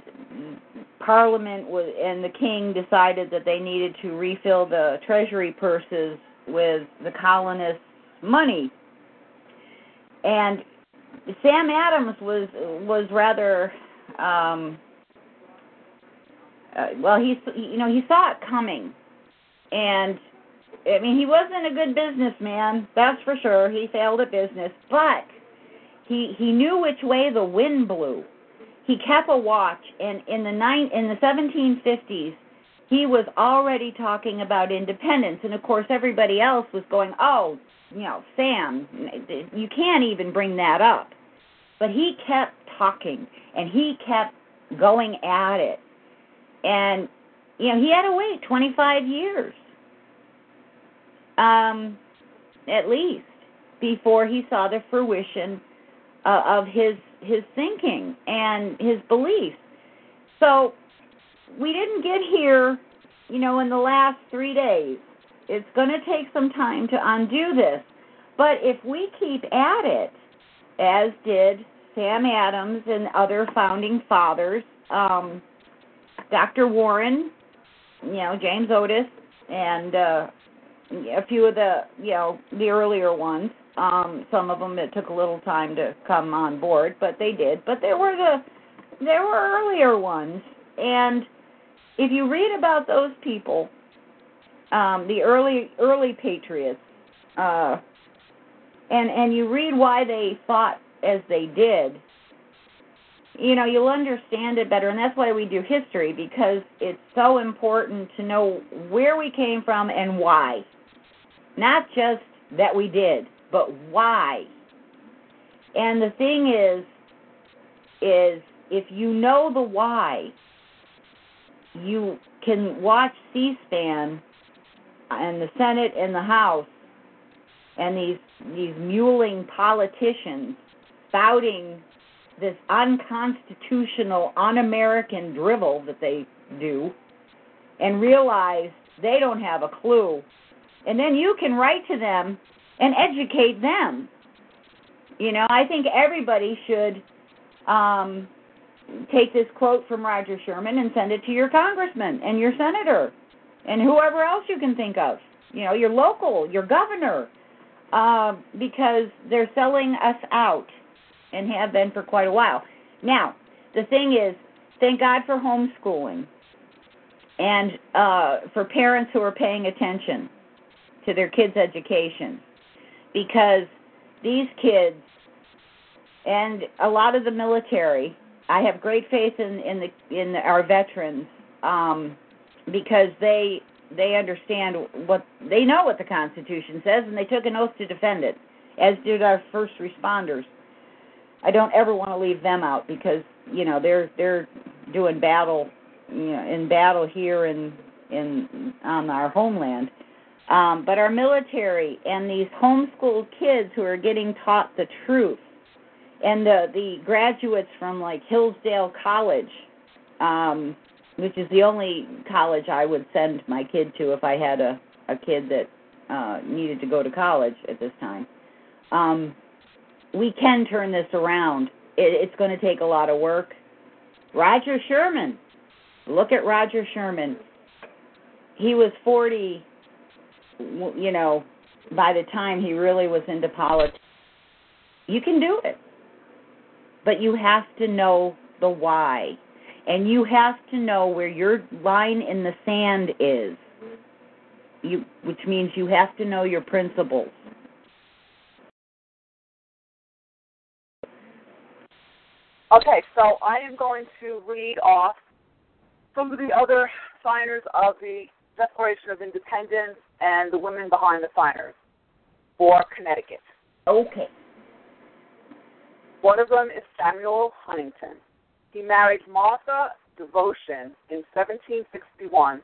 parliament was and the king decided that they needed to refill the treasury purses with the colonists money. And Sam Adams was was rather um uh, well he you know he saw it coming. And I mean he wasn't a good businessman that's for sure. He failed at business but he he knew which way the wind blew he kept a watch and in the nine in the 1750s he was already talking about independence. And of course, everybody else was going, oh, you know, Sam, you can't even bring that up. But he kept talking and he kept going at it. And, you know, he had to wait 25 years, um, at least, before he saw the fruition uh, of his his thinking and his beliefs. So we didn't get here, you know, in the last three days. It's going to take some time to undo this. But if we keep at it, as did Sam Adams and other founding fathers, um, Dr. Warren, you know, James Otis, and uh, a few of the, you know, the earlier ones. Um, some of them it took a little time to come on board, but they did. But there were the there were earlier ones, and if you read about those people, um, the early early patriots, uh, and and you read why they fought as they did, you know you'll understand it better, and that's why we do history because it's so important to know where we came from and why, not just that we did, but why. And the thing is, is if you know the why, you can watch C-SPAN and the Senate and the House and these these muling politicians spouting this unconstitutional, un-American drivel that they do, and realize they don't have a clue. And then you can write to them and educate them. You know, I think everybody should um, take this quote from Roger Sherman and send it to your congressman and your senator and whoever else you can think of. You know, your local, your governor, uh, because they're selling us out and have been for quite a while. Now, the thing is, thank God for homeschooling and uh, for parents who are paying attention to their kids' education because these kids and a lot of the military I have great faith in in the in our veterans um, because they they understand what they know what the Constitution says and they took an oath to defend it, as did our first responders. I don't ever want to leave them out because you know they're they're doing battle you know in battle here in in on our homeland. Um, but our military and these homeschooled kids who are getting taught the truth and the the graduates from like Hillsdale College, um, which is the only college I would send my kid to if I had a a kid that uh, needed to go to college at this time. Um, we can turn this around. It, it's going to take a lot of work. Roger Sherman, look at Roger Sherman. He was 40, you know, by the time he really was into politics. You can do it but you have to know the why. And you have to know where your line in the sand is. You which means you have to know your principles. Okay, so I am going to read off some of the other signers of the Declaration of Independence and the women behind the signers for Connecticut. Okay. One of them is Samuel Huntington. He married Martha Devotion in 1761,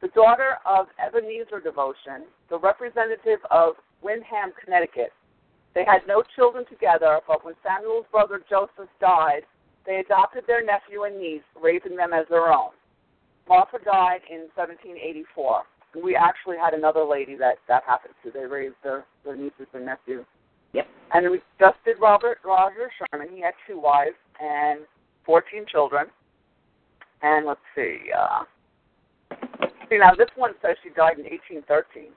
the daughter of Ebenezer Devotion, the representative of Windham, Connecticut. They had no children together, but when Samuel's brother Joseph died, they adopted their nephew and niece, raising them as their own. Martha died in 1784. We actually had another lady that that happened to. They raised their, their nieces and nephews. Yep. And we just did Robert Roger Sherman. He had two wives and 14 children. And let's see. Uh, see now this one says she died in 1813.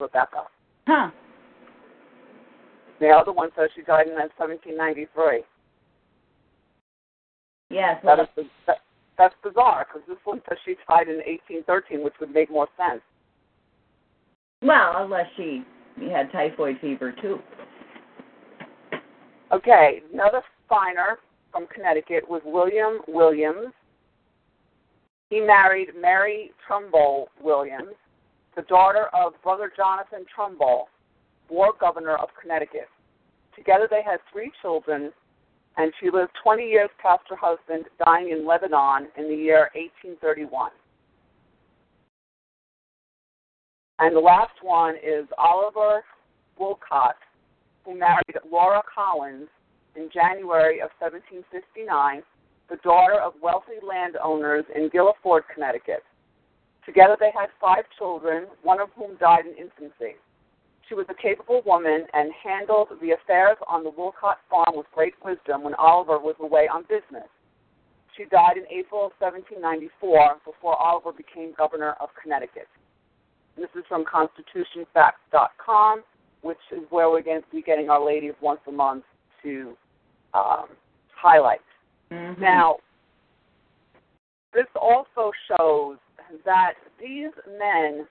Rebecca. Huh. The other one says she died in 1793. Yes. That is, that, that's bizarre because this one says she died in 1813, which would make more sense. Well, unless she had typhoid fever too. Okay, another signer from Connecticut was William Williams. He married Mary Trumbull Williams, the daughter of Brother Jonathan Trumbull, war governor of Connecticut. Together they had three children, and she lived 20 years past her husband dying in Lebanon in the year 1831. And the last one is Oliver Wolcott, who married Laura Collins in January of 1759, the daughter of wealthy landowners in Guilford, Connecticut. Together they had five children, one of whom died in infancy. She was a capable woman and handled the affairs on the Wolcott farm with great wisdom when Oliver was away on business. She died in April of 1794 before Oliver became governor of Connecticut. This is from ConstitutionFacts.com, which is where we're going to be getting Our Lady of Once a Month to um, highlight. Mhm. Now, this also shows that these men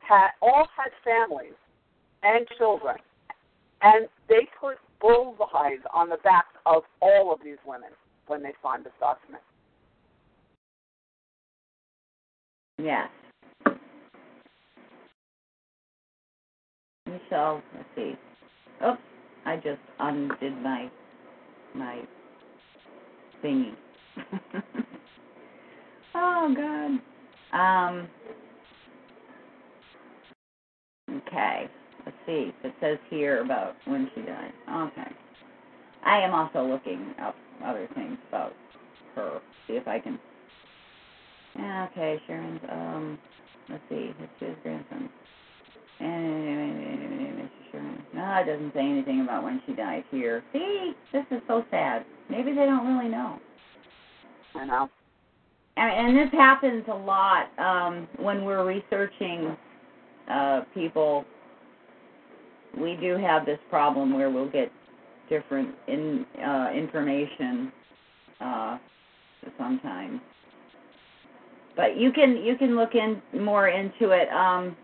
had all had families and children, and they put bullseyes on the backs of all of these women when they signed this document. Yes. Michelle, let's see. Oops, I just undid my my thingy. oh God. Um. Okay. Let's see. It says here about when she died. Okay. I am also looking up other things about her. See if I can. Yeah, okay, Sharon's. Um. Let's see. It's his grandson. And. Sherman. No, it doesn't say anything about when she died here. See, this is so sad. Maybe they don't really know. You know. And, and this happens a lot um, when we're researching uh, people. We do have this problem where we'll get different in uh, information uh, sometimes. But you can you can look in more into it. Um,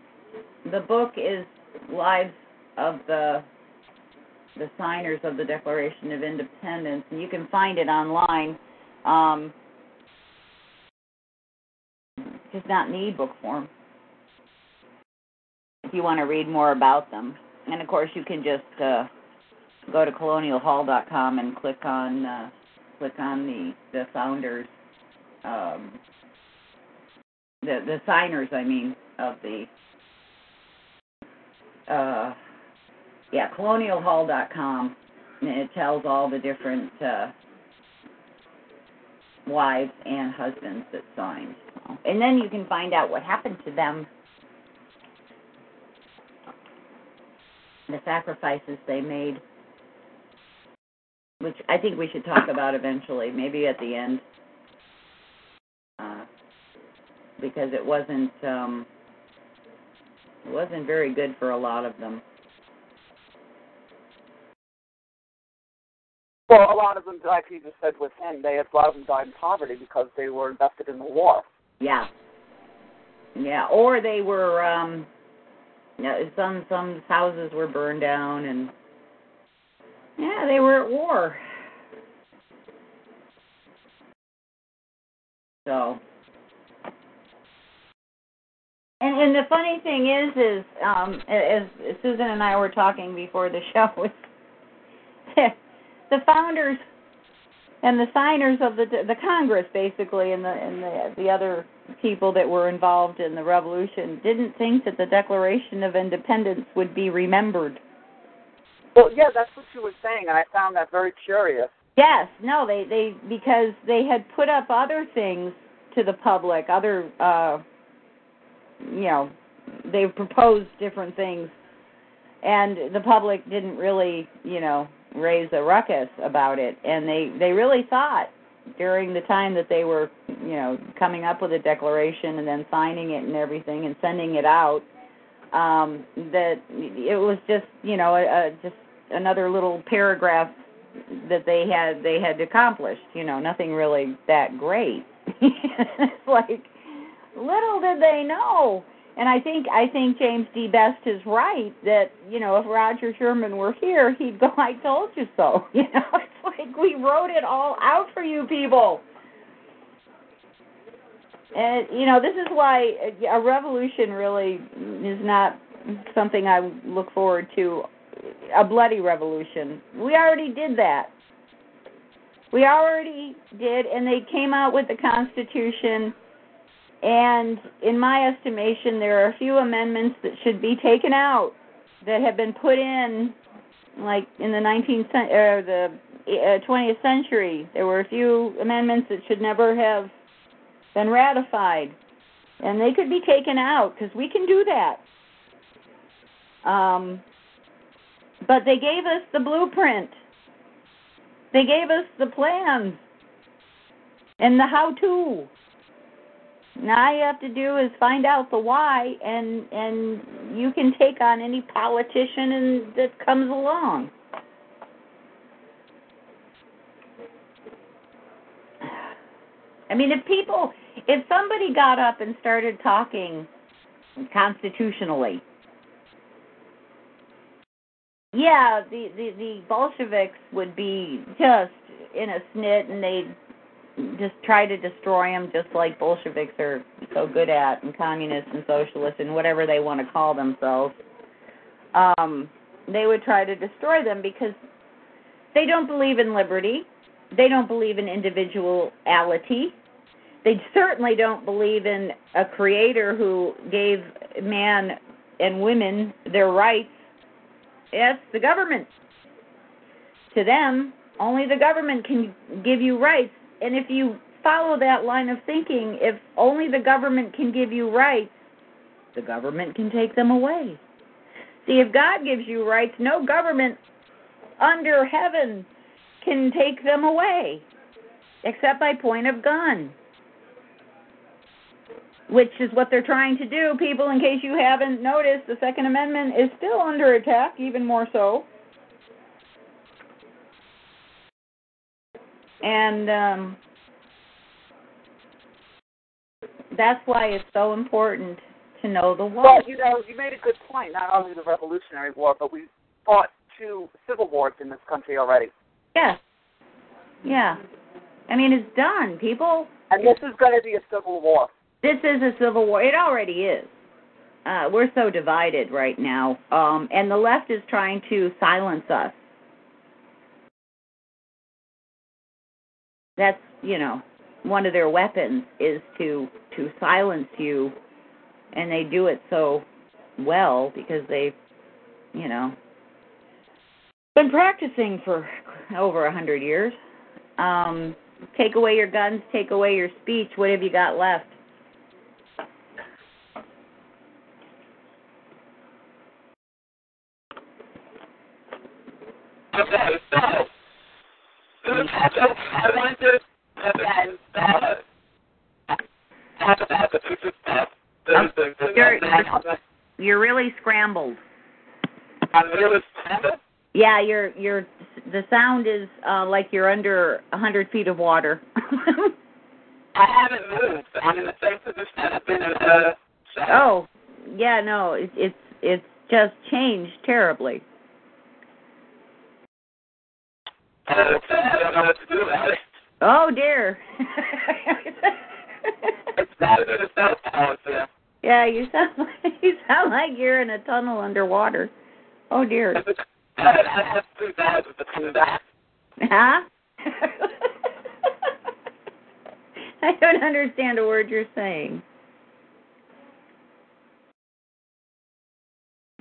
the book is Lives of the the signers of the Declaration of Independence, and you can find it online. Um, just not need book form. If you want to read more about them, and of course you can just uh, go to colonialhall.com and click on uh, click on the the founders, um, the the signers, I mean, of the uh, yeah, colonialhall.com. And it tells all the different uh, wives and husbands that signed. And then you can find out what happened to them, the sacrifices they made, which I think we should talk about eventually, maybe at the end, uh, because it wasn't. Um, it wasn't very good for a lot of them. Well, a lot of them, like you just said with him, they a lot of them died in poverty because they were invested in the war. Yeah. Yeah, or they were um yeah, some some houses were burned down and yeah, they were at war. So and and the funny thing is is um as Susan and I were talking before the show the founders and the signers of the the Congress basically and the and the the other people that were involved in the revolution didn't think that the Declaration of Independence would be remembered. Well, yeah, that's what you were saying, and I found that very curious. Yes, no, they they because they had put up other things to the public, other uh you know, they've proposed different things and the public didn't really, you know, raise a ruckus about it and they they really thought during the time that they were you know coming up with a declaration and then signing it and everything and sending it out um that it was just you know a, a just another little paragraph that they had they had accomplished you know nothing really that great it's like little did they know and I think I think James D. Best is right that you know if Roger Sherman were here, he'd go, "I told you so." You know, like we wrote it all out for you people. and you know, this is why a revolution really is not something I look forward to. A bloody revolution. We already did that. We already did, and they came out with the Constitution. And in my estimation, there are a few amendments that should be taken out that have been put in, like in the 19th or the uh, 20th century. There were a few amendments that should never have been ratified, and they could be taken out because we can do that. Um, but they gave us the blueprint. They gave us the plans and the how to. Now all you have to do is find out the why and and you can take on any politician and that comes along. I mean if people if somebody got up and started talking constitutionally yeah, the, the the Bolsheviks would be just in a snit, and they'd just try to destroy them, just like Bolsheviks are so good at, and communists and socialists and whatever they want to call themselves. Um, they would try to destroy them because they don't believe in liberty. They don't believe in individuality. They certainly don't believe in a creator who gave man and women their rights it's the government. To them, only the government can give you rights. And if you follow that line of thinking, if only the government can give you rights, the government can take them away. See, if God gives you rights, no government under heaven can take them away, except by point of gun which is what they're trying to do. People, in case you haven't noticed, the Second Amendment is still under attack, even more so. And um, that's why it's so important to know the war. Well, you know, you made a good point. Not only the Revolutionary War, but we fought two civil wars in this country already. Yeah. Yeah. I mean, it's done. People. And this is going to be a civil war. This is a civil war. It already is. Uh, we're so divided right now, um, and the left is trying to silence us. That's you know one of their weapons is to to silence you, and they do it so well because they've you know been practicing for over a hundred years. Um, take away your guns, take away your speech. What have you got left? You're, you're really scrambled. I'm really scrambled. Yeah, you're you're the sound is uh like you're under a hundred feet of water. I haven't moved. I'm in the same position I've been in. Uh, oh, yeah, no, it, it's it's just changed terribly. Oh dear. yeah, you sound like you sound like you're in a tunnel underwater. Oh dear. Huh? I don't understand a word you're saying.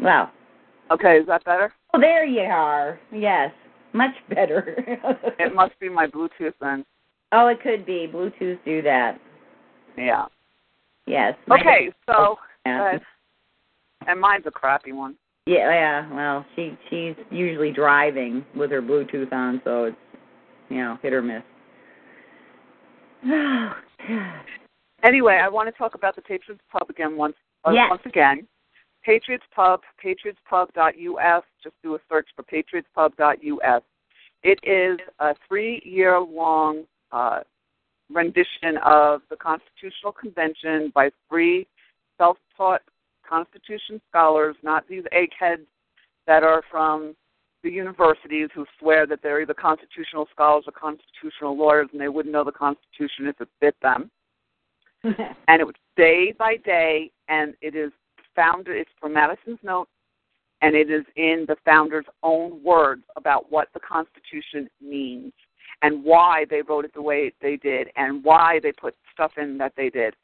Well. Okay, is that better? Oh, there you are. Yes. Much better. it must be my Bluetooth then. Oh, it could be. Bluetooth do that. Yeah. Yes. Okay, so uh, and mine's a crappy one. Yeah, yeah. Well, she she's usually driving with her Bluetooth on, so it's you know hit or miss. anyway, I want to talk about the Patriots Pub again once uh, yes. once again. Patriots Pub, patriotspub.us. Just do a search for patriotspub.us. It is a three-year-long uh, rendition of the Constitutional Convention by three self-taught Constitution scholars, not these eggheads that are from the universities who swear that they're either constitutional scholars or constitutional lawyers and they wouldn't know the Constitution if it bit them. and it was day by day, and it is founded. It's from Madison's notes, and it is in the founder's own words about what the Constitution means and why they it the way they did and why they put stuff in that they did.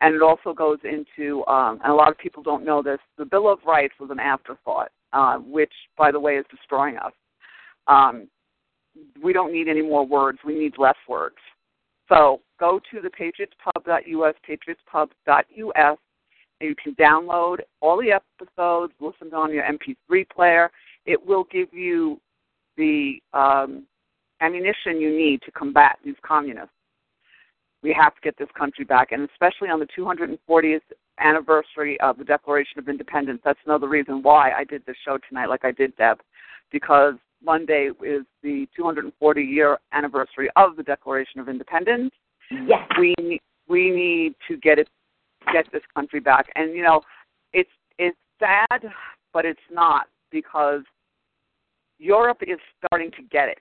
And it also goes into, um, and a lot of people don't know this, the Bill of Rights was an afterthought, uh, which, by the way, is destroying us. Um, we don't need any more words. We need less words. So go to the patriotspub.us, patriotspub.us, and you can download all the episodes, listen on your MP3 player. It will give you the um, ammunition you need to combat these communists. We have to get this country back, and especially on the 240th anniversary of the Declaration of Independence. That's another reason why I did this show tonight, like I did, Deb, because Monday is the 240 year anniversary of the Declaration of Independence. Yes. We we need to get it get this country back, and you know, it's it's sad, but it's not because Europe is starting to get it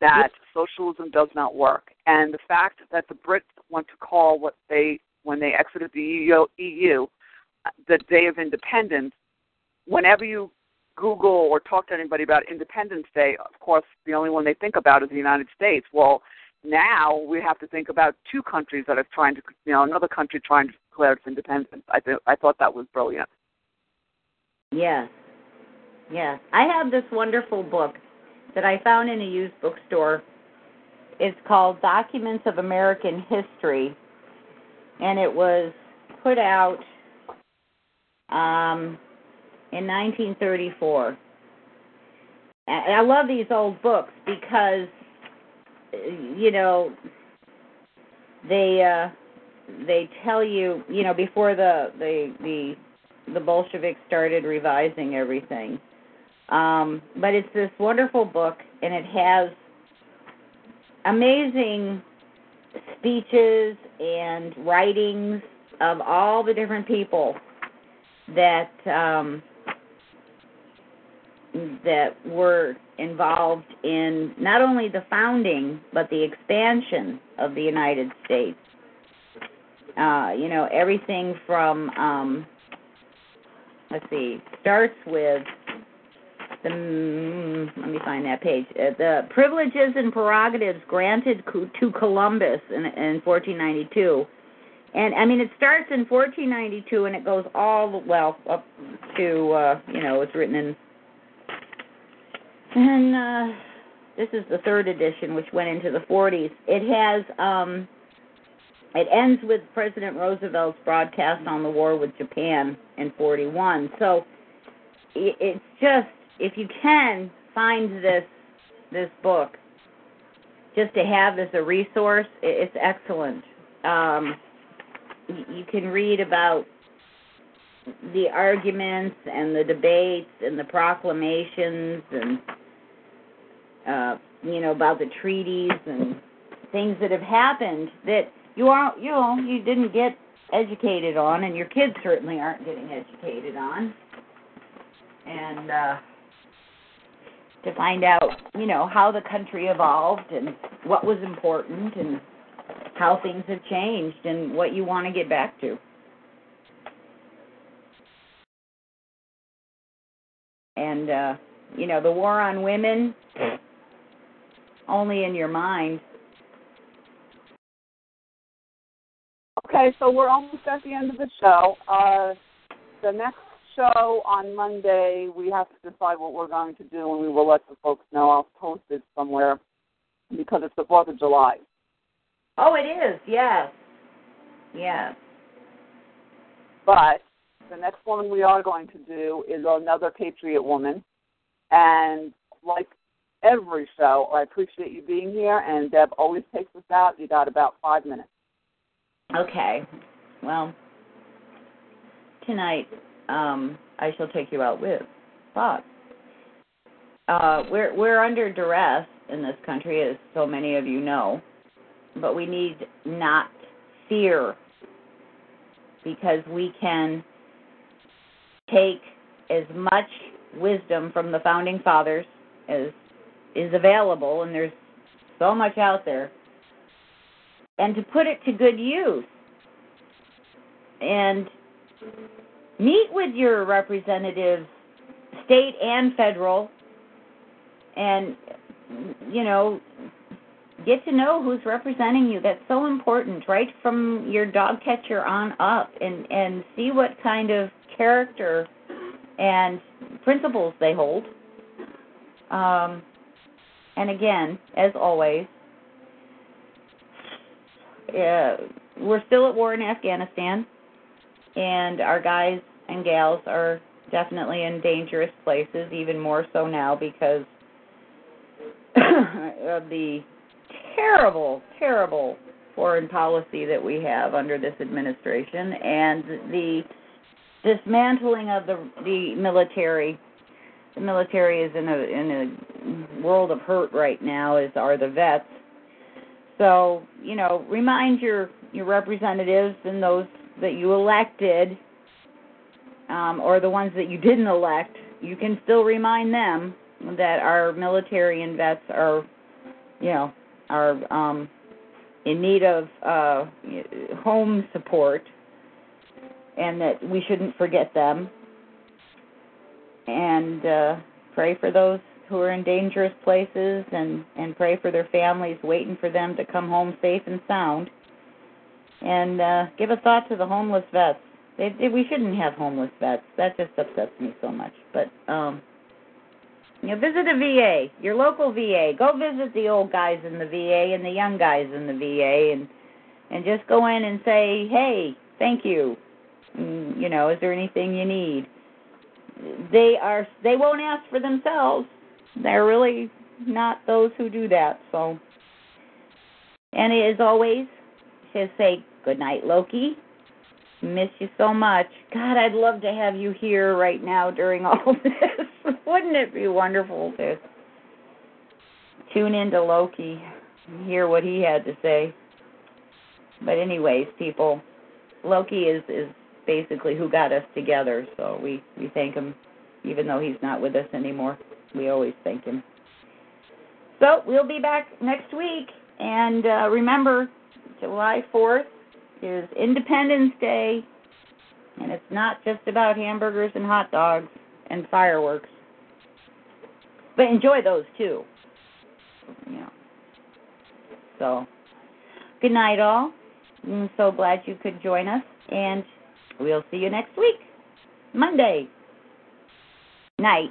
that socialism does not work. And the fact that the Brits want to call what they, when they exited the EU, EU the Day of Independence, whenever you Google or talk to anybody about Independence Day, of course, the only one they think about is the United States. Well, now we have to think about two countries that are trying to, you know, another country trying to declare its independence. I th- I thought that was brilliant. Yes. Yes. I have this wonderful book that I found in a used bookstore. It's called Documents of American History, and it was put out um, in 1934. And I love these old books because, you know, they uh, they tell you, you know, before the the the the Bolsheviks started revising everything um, but it's this wonderful book, and it has amazing speeches and writings of all the different people that um, that were involved in not only the founding but the expansion of the United States. Uh, you know, everything from um, let's see, starts with the let me find that page. Uh, the privileges and prerogatives granted to Columbus in, in 1492, and I mean it starts in 1492 and it goes all the well up to uh, you know it's written in and uh, this is the third edition which went into the 40s. It has um, it ends with President Roosevelt's broadcast on the war with Japan in 41. So it's just if you can find this this book just to have as a resource, it's excellent. Um, you can read about the arguments and the debates and the proclamations and uh, you know about the treaties and things that have happened that you aren't you know you didn't get educated on and your kids certainly aren't getting educated on and uh to find out, you know, how the country evolved and what was important and how things have changed and what you want to get back to. And uh, you know, the war on women only in your mind. Okay, so we're almost at the end of the show. Uh, the next show on Monday. We have to decide what we're going to do, and we will let the folks know. I'll post it somewhere because it's the Fourth of July. Oh, it is. Yes. Yes. But the next one we are going to do is another Patriot woman, and like every show, I appreciate you being here. And Deb always takes us out. You got about five minutes. Okay. Well, tonight um, I shall take you out with. But uh, we're we're under duress in this country, as so many of you know. But we need not fear because we can take as much wisdom from the founding fathers as is available, and there's so much out there. and to put it to good use. And meet with your representatives, state and federal, and you know, get to know who's representing you. That's so important, right from your dog catcher on up, and and see what kind of character and principles they hold. Um, and again, as always, uh, we're still at war in Afghanistan, and our guys and gals are definitely in dangerous places, even more so now because of the terrible, terrible foreign policy that we have under this administration and the dismantling of the the military. The military is in a in a world of hurt right now, as are the vets. So you know, remind your your representatives and those that you elected, um, or the ones that you didn't elect. You can still remind them that our military and vets are, you know, are um, in need of uh, home support, and that we shouldn't forget them. And uh, pray for those who are in dangerous places, and and pray for their families, waiting for them to come home safe and sound. And uh, give a thought to the homeless vets. They, they, we shouldn't have homeless vets. That just upsets me so much. But um, you know, visit a VA, your local VA. Go visit the old guys in the VA and the young guys in the VA, and and just go in and say, hey, thank you. Mm, you know, is there anything you need? They are. They won't ask for themselves. They're really not those who do that. So, and as always, just say good night, Loki. Miss you so much. God, I'd love to have you here right now during all this. Wouldn't it be wonderful to tune into Loki and hear what he had to say? But anyways, people, Loki is is basically who got us together. So we we thank him, even though he's not with us anymore. We always thank him. So we'll be back next week, and uh, remember, July 4th is Independence Day, and it's not just about hamburgers and hot dogs and fireworks. But enjoy those too. Know. So, good night, all. I'm so glad you could join us, and we'll see you next week, Monday. Night.